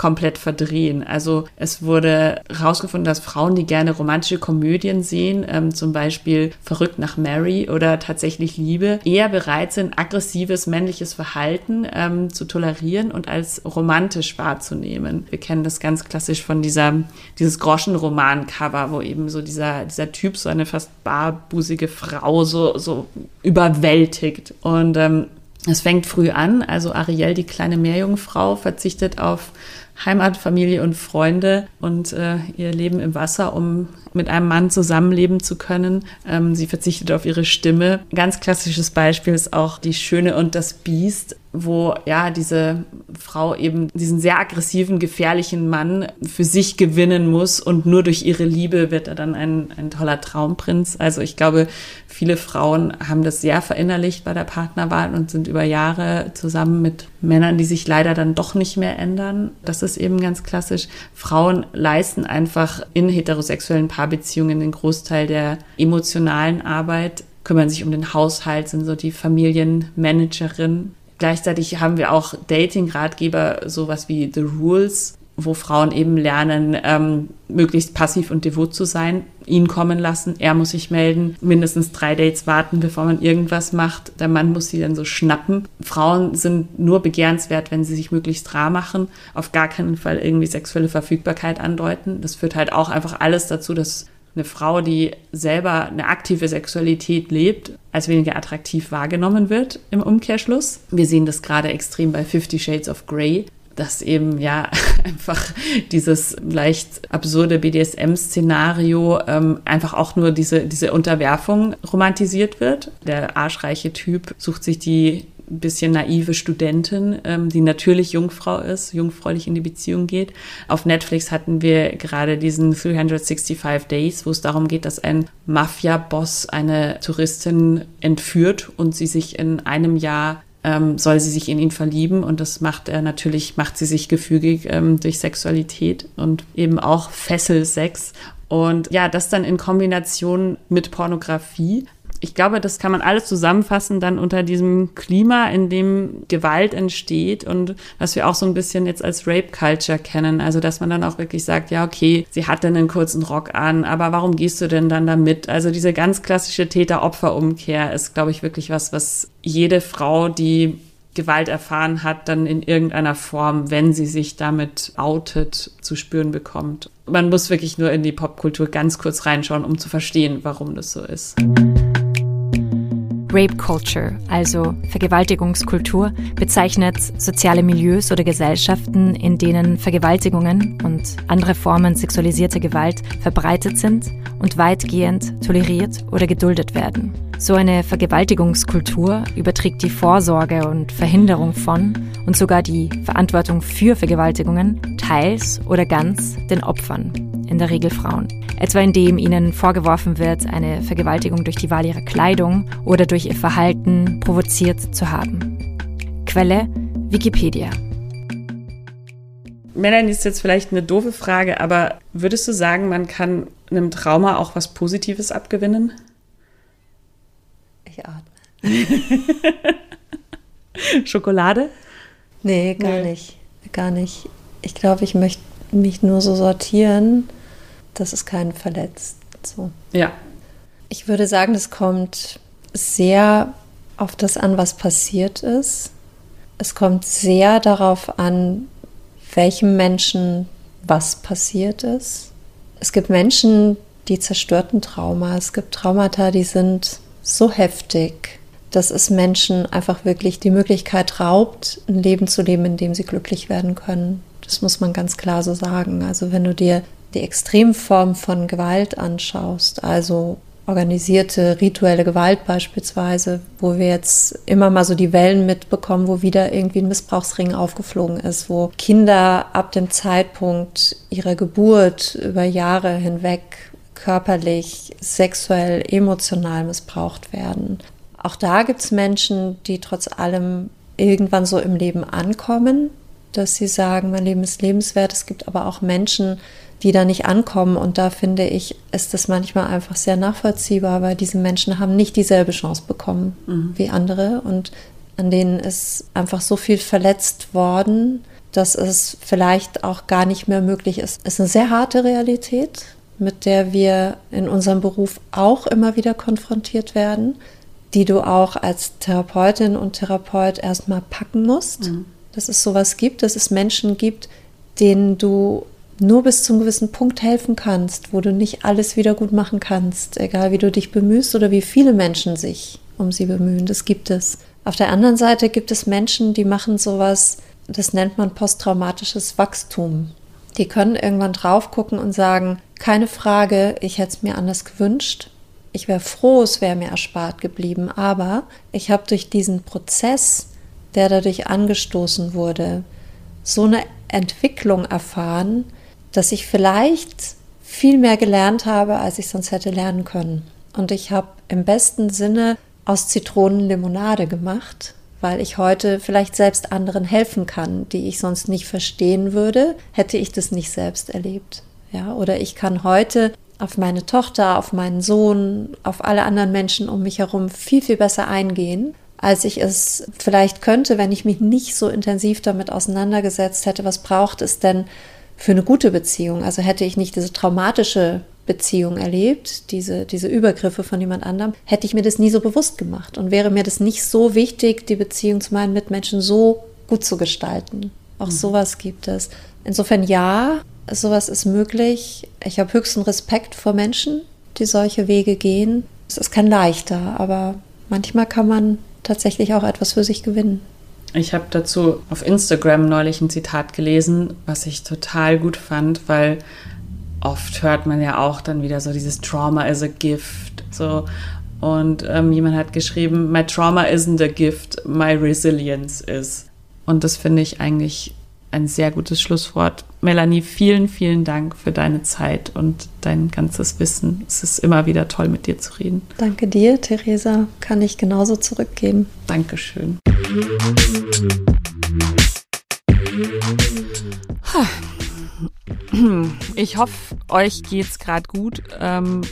komplett verdrehen. Also es wurde herausgefunden, dass Frauen, die gerne romantische sehen, ähm, zum Beispiel Verrückt nach Mary oder tatsächlich Liebe, eher bereit sind, aggressives männliches Verhalten ähm, zu tolerieren und als romantisch wahrzunehmen. Wir kennen das ganz klassisch von dieser, dieses Groschenroman-Cover, wo eben so dieser, dieser Typ so eine fast barbusige Frau so, so überwältigt. Und ähm, es fängt früh an. Also Ariel, die kleine Meerjungfrau, verzichtet auf Heimat, Familie und Freunde und äh, ihr Leben im Wasser, um mit einem Mann zusammenleben zu können. Ähm, sie verzichtet auf ihre Stimme. Ganz klassisches Beispiel ist auch die Schöne und das Biest, wo ja diese Frau eben diesen sehr aggressiven, gefährlichen Mann für sich gewinnen muss und nur durch ihre Liebe wird er dann ein, ein toller Traumprinz. Also ich glaube, viele Frauen haben das sehr verinnerlicht bei der Partnerwahl und sind über Jahre zusammen mit Männern, die sich leider dann doch nicht mehr ändern. Das ist eben ganz klassisch. Frauen leisten einfach in heterosexuellen Paarbeziehungen den Großteil der emotionalen Arbeit, kümmern sich um den Haushalt, sind so die Familienmanagerin. Gleichzeitig haben wir auch Dating-Ratgeber, sowas wie The Rules, wo Frauen eben lernen, ähm, möglichst passiv und devot zu sein, ihn kommen lassen, er muss sich melden, mindestens drei Dates warten, bevor man irgendwas macht, der Mann muss sie dann so schnappen. Frauen sind nur begehrenswert, wenn sie sich möglichst rar machen, auf gar keinen Fall irgendwie sexuelle Verfügbarkeit andeuten. Das führt halt auch einfach alles dazu, dass eine Frau, die selber eine aktive Sexualität lebt, als weniger attraktiv wahrgenommen wird im Umkehrschluss. Wir sehen das gerade extrem bei Fifty Shades of Grey, dass eben ja einfach dieses leicht absurde BDSM-Szenario ähm, einfach auch nur diese, diese Unterwerfung romantisiert wird. Der arschreiche Typ sucht sich die bisschen naive Studentin, ähm, die natürlich Jungfrau ist, jungfräulich in die Beziehung geht. Auf Netflix hatten wir gerade diesen 365 Days, wo es darum geht, dass ein Mafia-Boss eine Touristin entführt und sie sich in einem Jahr ähm, soll sie sich in ihn verlieben und das macht er natürlich, macht sie sich gefügig ähm, durch Sexualität und eben auch Fesselsex. Und ja, das dann in Kombination mit Pornografie ich glaube, das kann man alles zusammenfassen dann unter diesem Klima, in dem Gewalt entsteht und was wir auch so ein bisschen jetzt als Rape Culture kennen. Also, dass man dann auch wirklich sagt, ja, okay, sie hat dann einen kurzen Rock an, aber warum gehst du denn dann damit? Also, diese ganz klassische Täter-Opfer-Umkehr ist, glaube ich, wirklich was, was jede Frau, die Gewalt erfahren hat, dann in irgendeiner Form, wenn sie sich damit outet, zu spüren bekommt. Man muss wirklich nur in die Popkultur ganz kurz reinschauen, um zu verstehen, warum das so ist. Rape Culture, also Vergewaltigungskultur, bezeichnet soziale Milieus oder Gesellschaften, in denen Vergewaltigungen und andere Formen sexualisierter Gewalt verbreitet sind und weitgehend toleriert oder geduldet werden. So eine Vergewaltigungskultur überträgt die Vorsorge und Verhinderung von und sogar die Verantwortung für Vergewaltigungen teils oder ganz den Opfern, in der Regel Frauen. Etwa indem ihnen vorgeworfen wird, eine Vergewaltigung durch die Wahl ihrer Kleidung oder durch ihr Verhalten provoziert zu haben. Quelle Wikipedia. Melanie ist jetzt vielleicht eine doofe Frage, aber würdest du sagen, man kann einem Trauma auch was Positives abgewinnen? Ich atme. Schokolade? Nee, gar nee. nicht. Gar nicht. Ich glaube, ich möchte mich nur so sortieren, dass es keinen verletzt. So. Ja. Ich würde sagen, das kommt sehr auf das an, was passiert ist. Es kommt sehr darauf an, welchem Menschen was passiert ist. Es gibt Menschen, die zerstörten Trauma. Es gibt Traumata, die sind so heftig, dass es Menschen einfach wirklich die Möglichkeit raubt, ein Leben zu leben, in dem sie glücklich werden können. Das muss man ganz klar so sagen. Also wenn du dir die Extremform von Gewalt anschaust, also organisierte rituelle Gewalt beispielsweise, wo wir jetzt immer mal so die Wellen mitbekommen, wo wieder irgendwie ein Missbrauchsring aufgeflogen ist, wo Kinder ab dem Zeitpunkt ihrer Geburt über Jahre hinweg körperlich, sexuell, emotional missbraucht werden. Auch da gibt es Menschen, die trotz allem irgendwann so im Leben ankommen, dass sie sagen, mein Leben ist lebenswert. Es gibt aber auch Menschen, die da nicht ankommen. Und da finde ich, ist das manchmal einfach sehr nachvollziehbar, weil diese Menschen haben nicht dieselbe Chance bekommen mhm. wie andere. Und an denen ist einfach so viel verletzt worden, dass es vielleicht auch gar nicht mehr möglich ist. Es ist eine sehr harte Realität, mit der wir in unserem Beruf auch immer wieder konfrontiert werden die du auch als Therapeutin und Therapeut erstmal packen musst. Mhm. Dass es sowas gibt, dass es Menschen gibt, denen du nur bis zum gewissen Punkt helfen kannst, wo du nicht alles wieder gut machen kannst, egal wie du dich bemühst oder wie viele Menschen sich um sie bemühen. Das gibt es. Auf der anderen Seite gibt es Menschen, die machen sowas, das nennt man posttraumatisches Wachstum. Die können irgendwann drauf gucken und sagen, keine Frage, ich hätte es mir anders gewünscht, ich wäre froh, es wäre mir erspart geblieben, aber ich habe durch diesen Prozess, der dadurch angestoßen wurde, so eine Entwicklung erfahren, dass ich vielleicht viel mehr gelernt habe, als ich sonst hätte lernen können. Und ich habe im besten Sinne aus Zitronen Limonade gemacht, weil ich heute vielleicht selbst anderen helfen kann, die ich sonst nicht verstehen würde, hätte ich das nicht selbst erlebt. Ja, oder ich kann heute auf meine Tochter, auf meinen Sohn, auf alle anderen Menschen um mich herum viel, viel besser eingehen, als ich es vielleicht könnte, wenn ich mich nicht so intensiv damit auseinandergesetzt hätte, was braucht es denn für eine gute Beziehung? Also hätte ich nicht diese traumatische Beziehung erlebt, diese, diese Übergriffe von jemand anderem, hätte ich mir das nie so bewusst gemacht und wäre mir das nicht so wichtig, die Beziehung zu meinen Mitmenschen so gut zu gestalten. Auch mhm. sowas gibt es. Insofern ja, sowas ist möglich. Ich habe höchsten Respekt vor Menschen, die solche Wege gehen. Es ist kein leichter, aber manchmal kann man tatsächlich auch etwas für sich gewinnen. Ich habe dazu auf Instagram neulich ein Zitat gelesen, was ich total gut fand, weil oft hört man ja auch dann wieder so dieses Trauma is a gift. So. Und ähm, jemand hat geschrieben, My trauma isn't a gift, my resilience is. Und das finde ich eigentlich ein sehr gutes Schlusswort. Melanie, vielen, vielen Dank für deine Zeit und dein ganzes Wissen. Es ist immer wieder toll, mit dir zu reden. Danke dir, Theresa. Kann ich genauso zurückgeben. Dankeschön. Ich hoffe, euch geht's gerade gut. Ähm,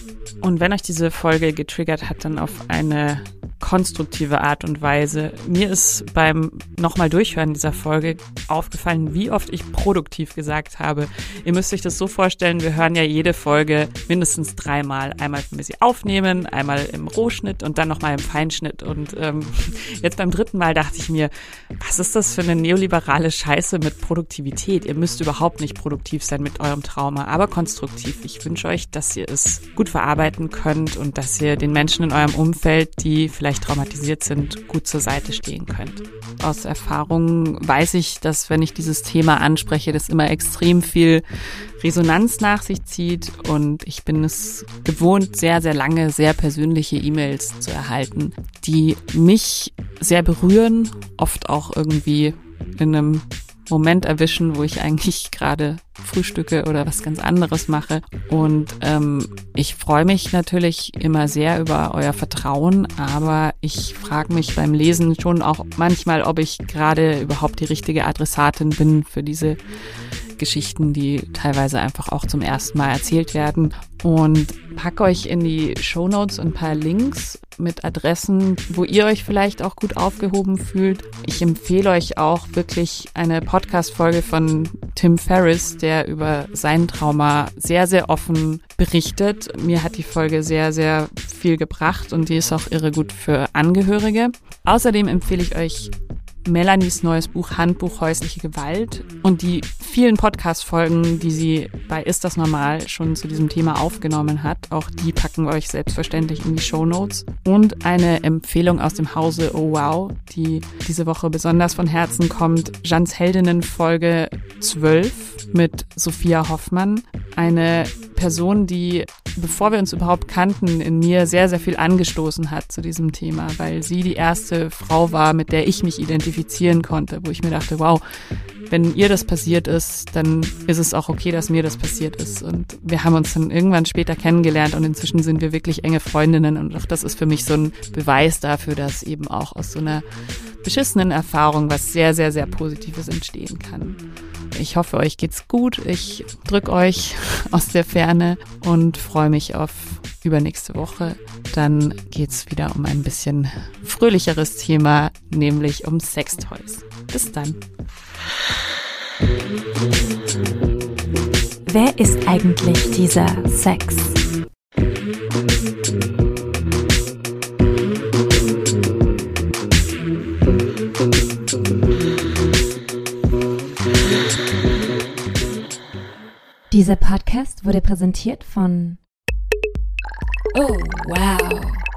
und wenn euch diese Folge getriggert hat, dann auf eine konstruktive Art und Weise. Mir ist beim nochmal Durchhören dieser Folge aufgefallen, wie oft ich produktiv gesagt habe. Ihr müsst euch das so vorstellen, wir hören ja jede Folge mindestens dreimal. Einmal, wenn wir sie aufnehmen, einmal im Rohschnitt und dann nochmal im Feinschnitt. Und ähm, jetzt beim dritten Mal dachte ich mir, was ist das für eine neoliberale Scheiße mit Produktivität? Ihr müsst überhaupt nicht produktiv sein mit eurem Trauma, aber konstruktiv. Ich wünsche euch, dass ihr es gut verarbeiten könnt und dass ihr den Menschen in eurem Umfeld, die vielleicht vielleicht traumatisiert sind, gut zur Seite stehen könnt. Aus Erfahrung weiß ich, dass wenn ich dieses Thema anspreche, das immer extrem viel Resonanz nach sich zieht und ich bin es gewohnt, sehr, sehr lange, sehr persönliche E-Mails zu erhalten, die mich sehr berühren, oft auch irgendwie in einem Moment erwischen, wo ich eigentlich gerade frühstücke oder was ganz anderes mache. Und ähm, ich freue mich natürlich immer sehr über euer Vertrauen, aber ich frage mich beim Lesen schon auch manchmal, ob ich gerade überhaupt die richtige Adressatin bin für diese Geschichten, die teilweise einfach auch zum ersten Mal erzählt werden. Und pack euch in die Show Notes ein paar Links mit Adressen, wo ihr euch vielleicht auch gut aufgehoben fühlt. Ich empfehle euch auch wirklich eine Podcast-Folge von Tim Ferriss, der über sein Trauma sehr, sehr offen berichtet. Mir hat die Folge sehr, sehr viel gebracht und die ist auch irre gut für Angehörige. Außerdem empfehle ich euch Melanies neues Buch Handbuch häusliche Gewalt und die vielen Podcast-Folgen, die sie bei Ist das normal schon zu diesem Thema aufgenommen hat. Auch die packen wir euch selbstverständlich in die Show Notes. Und eine Empfehlung aus dem Hause Oh Wow, die diese Woche besonders von Herzen kommt. Jans Heldinnen Folge 12 mit Sophia Hoffmann. Eine Person, die, bevor wir uns überhaupt kannten, in mir sehr, sehr viel angestoßen hat zu diesem Thema, weil sie die erste Frau war, mit der ich mich identifizieren konnte, wo ich mir dachte, wow, wenn ihr das passiert ist, dann ist es auch okay, dass mir das passiert ist. Und wir haben uns dann irgendwann später kennengelernt und inzwischen sind wir wirklich enge Freundinnen. Und auch das ist für mich so ein Beweis dafür, dass eben auch aus so einer beschissenen Erfahrung was sehr, sehr, sehr Positives entstehen kann. Ich hoffe, euch geht's gut. Ich drück euch aus der Ferne und freue mich auf übernächste Woche. Dann geht's wieder um ein bisschen fröhlicheres Thema, nämlich um Sextoys. Bis dann. Wer ist eigentlich dieser Sex? Dieser Podcast wurde präsentiert von Oh, wow.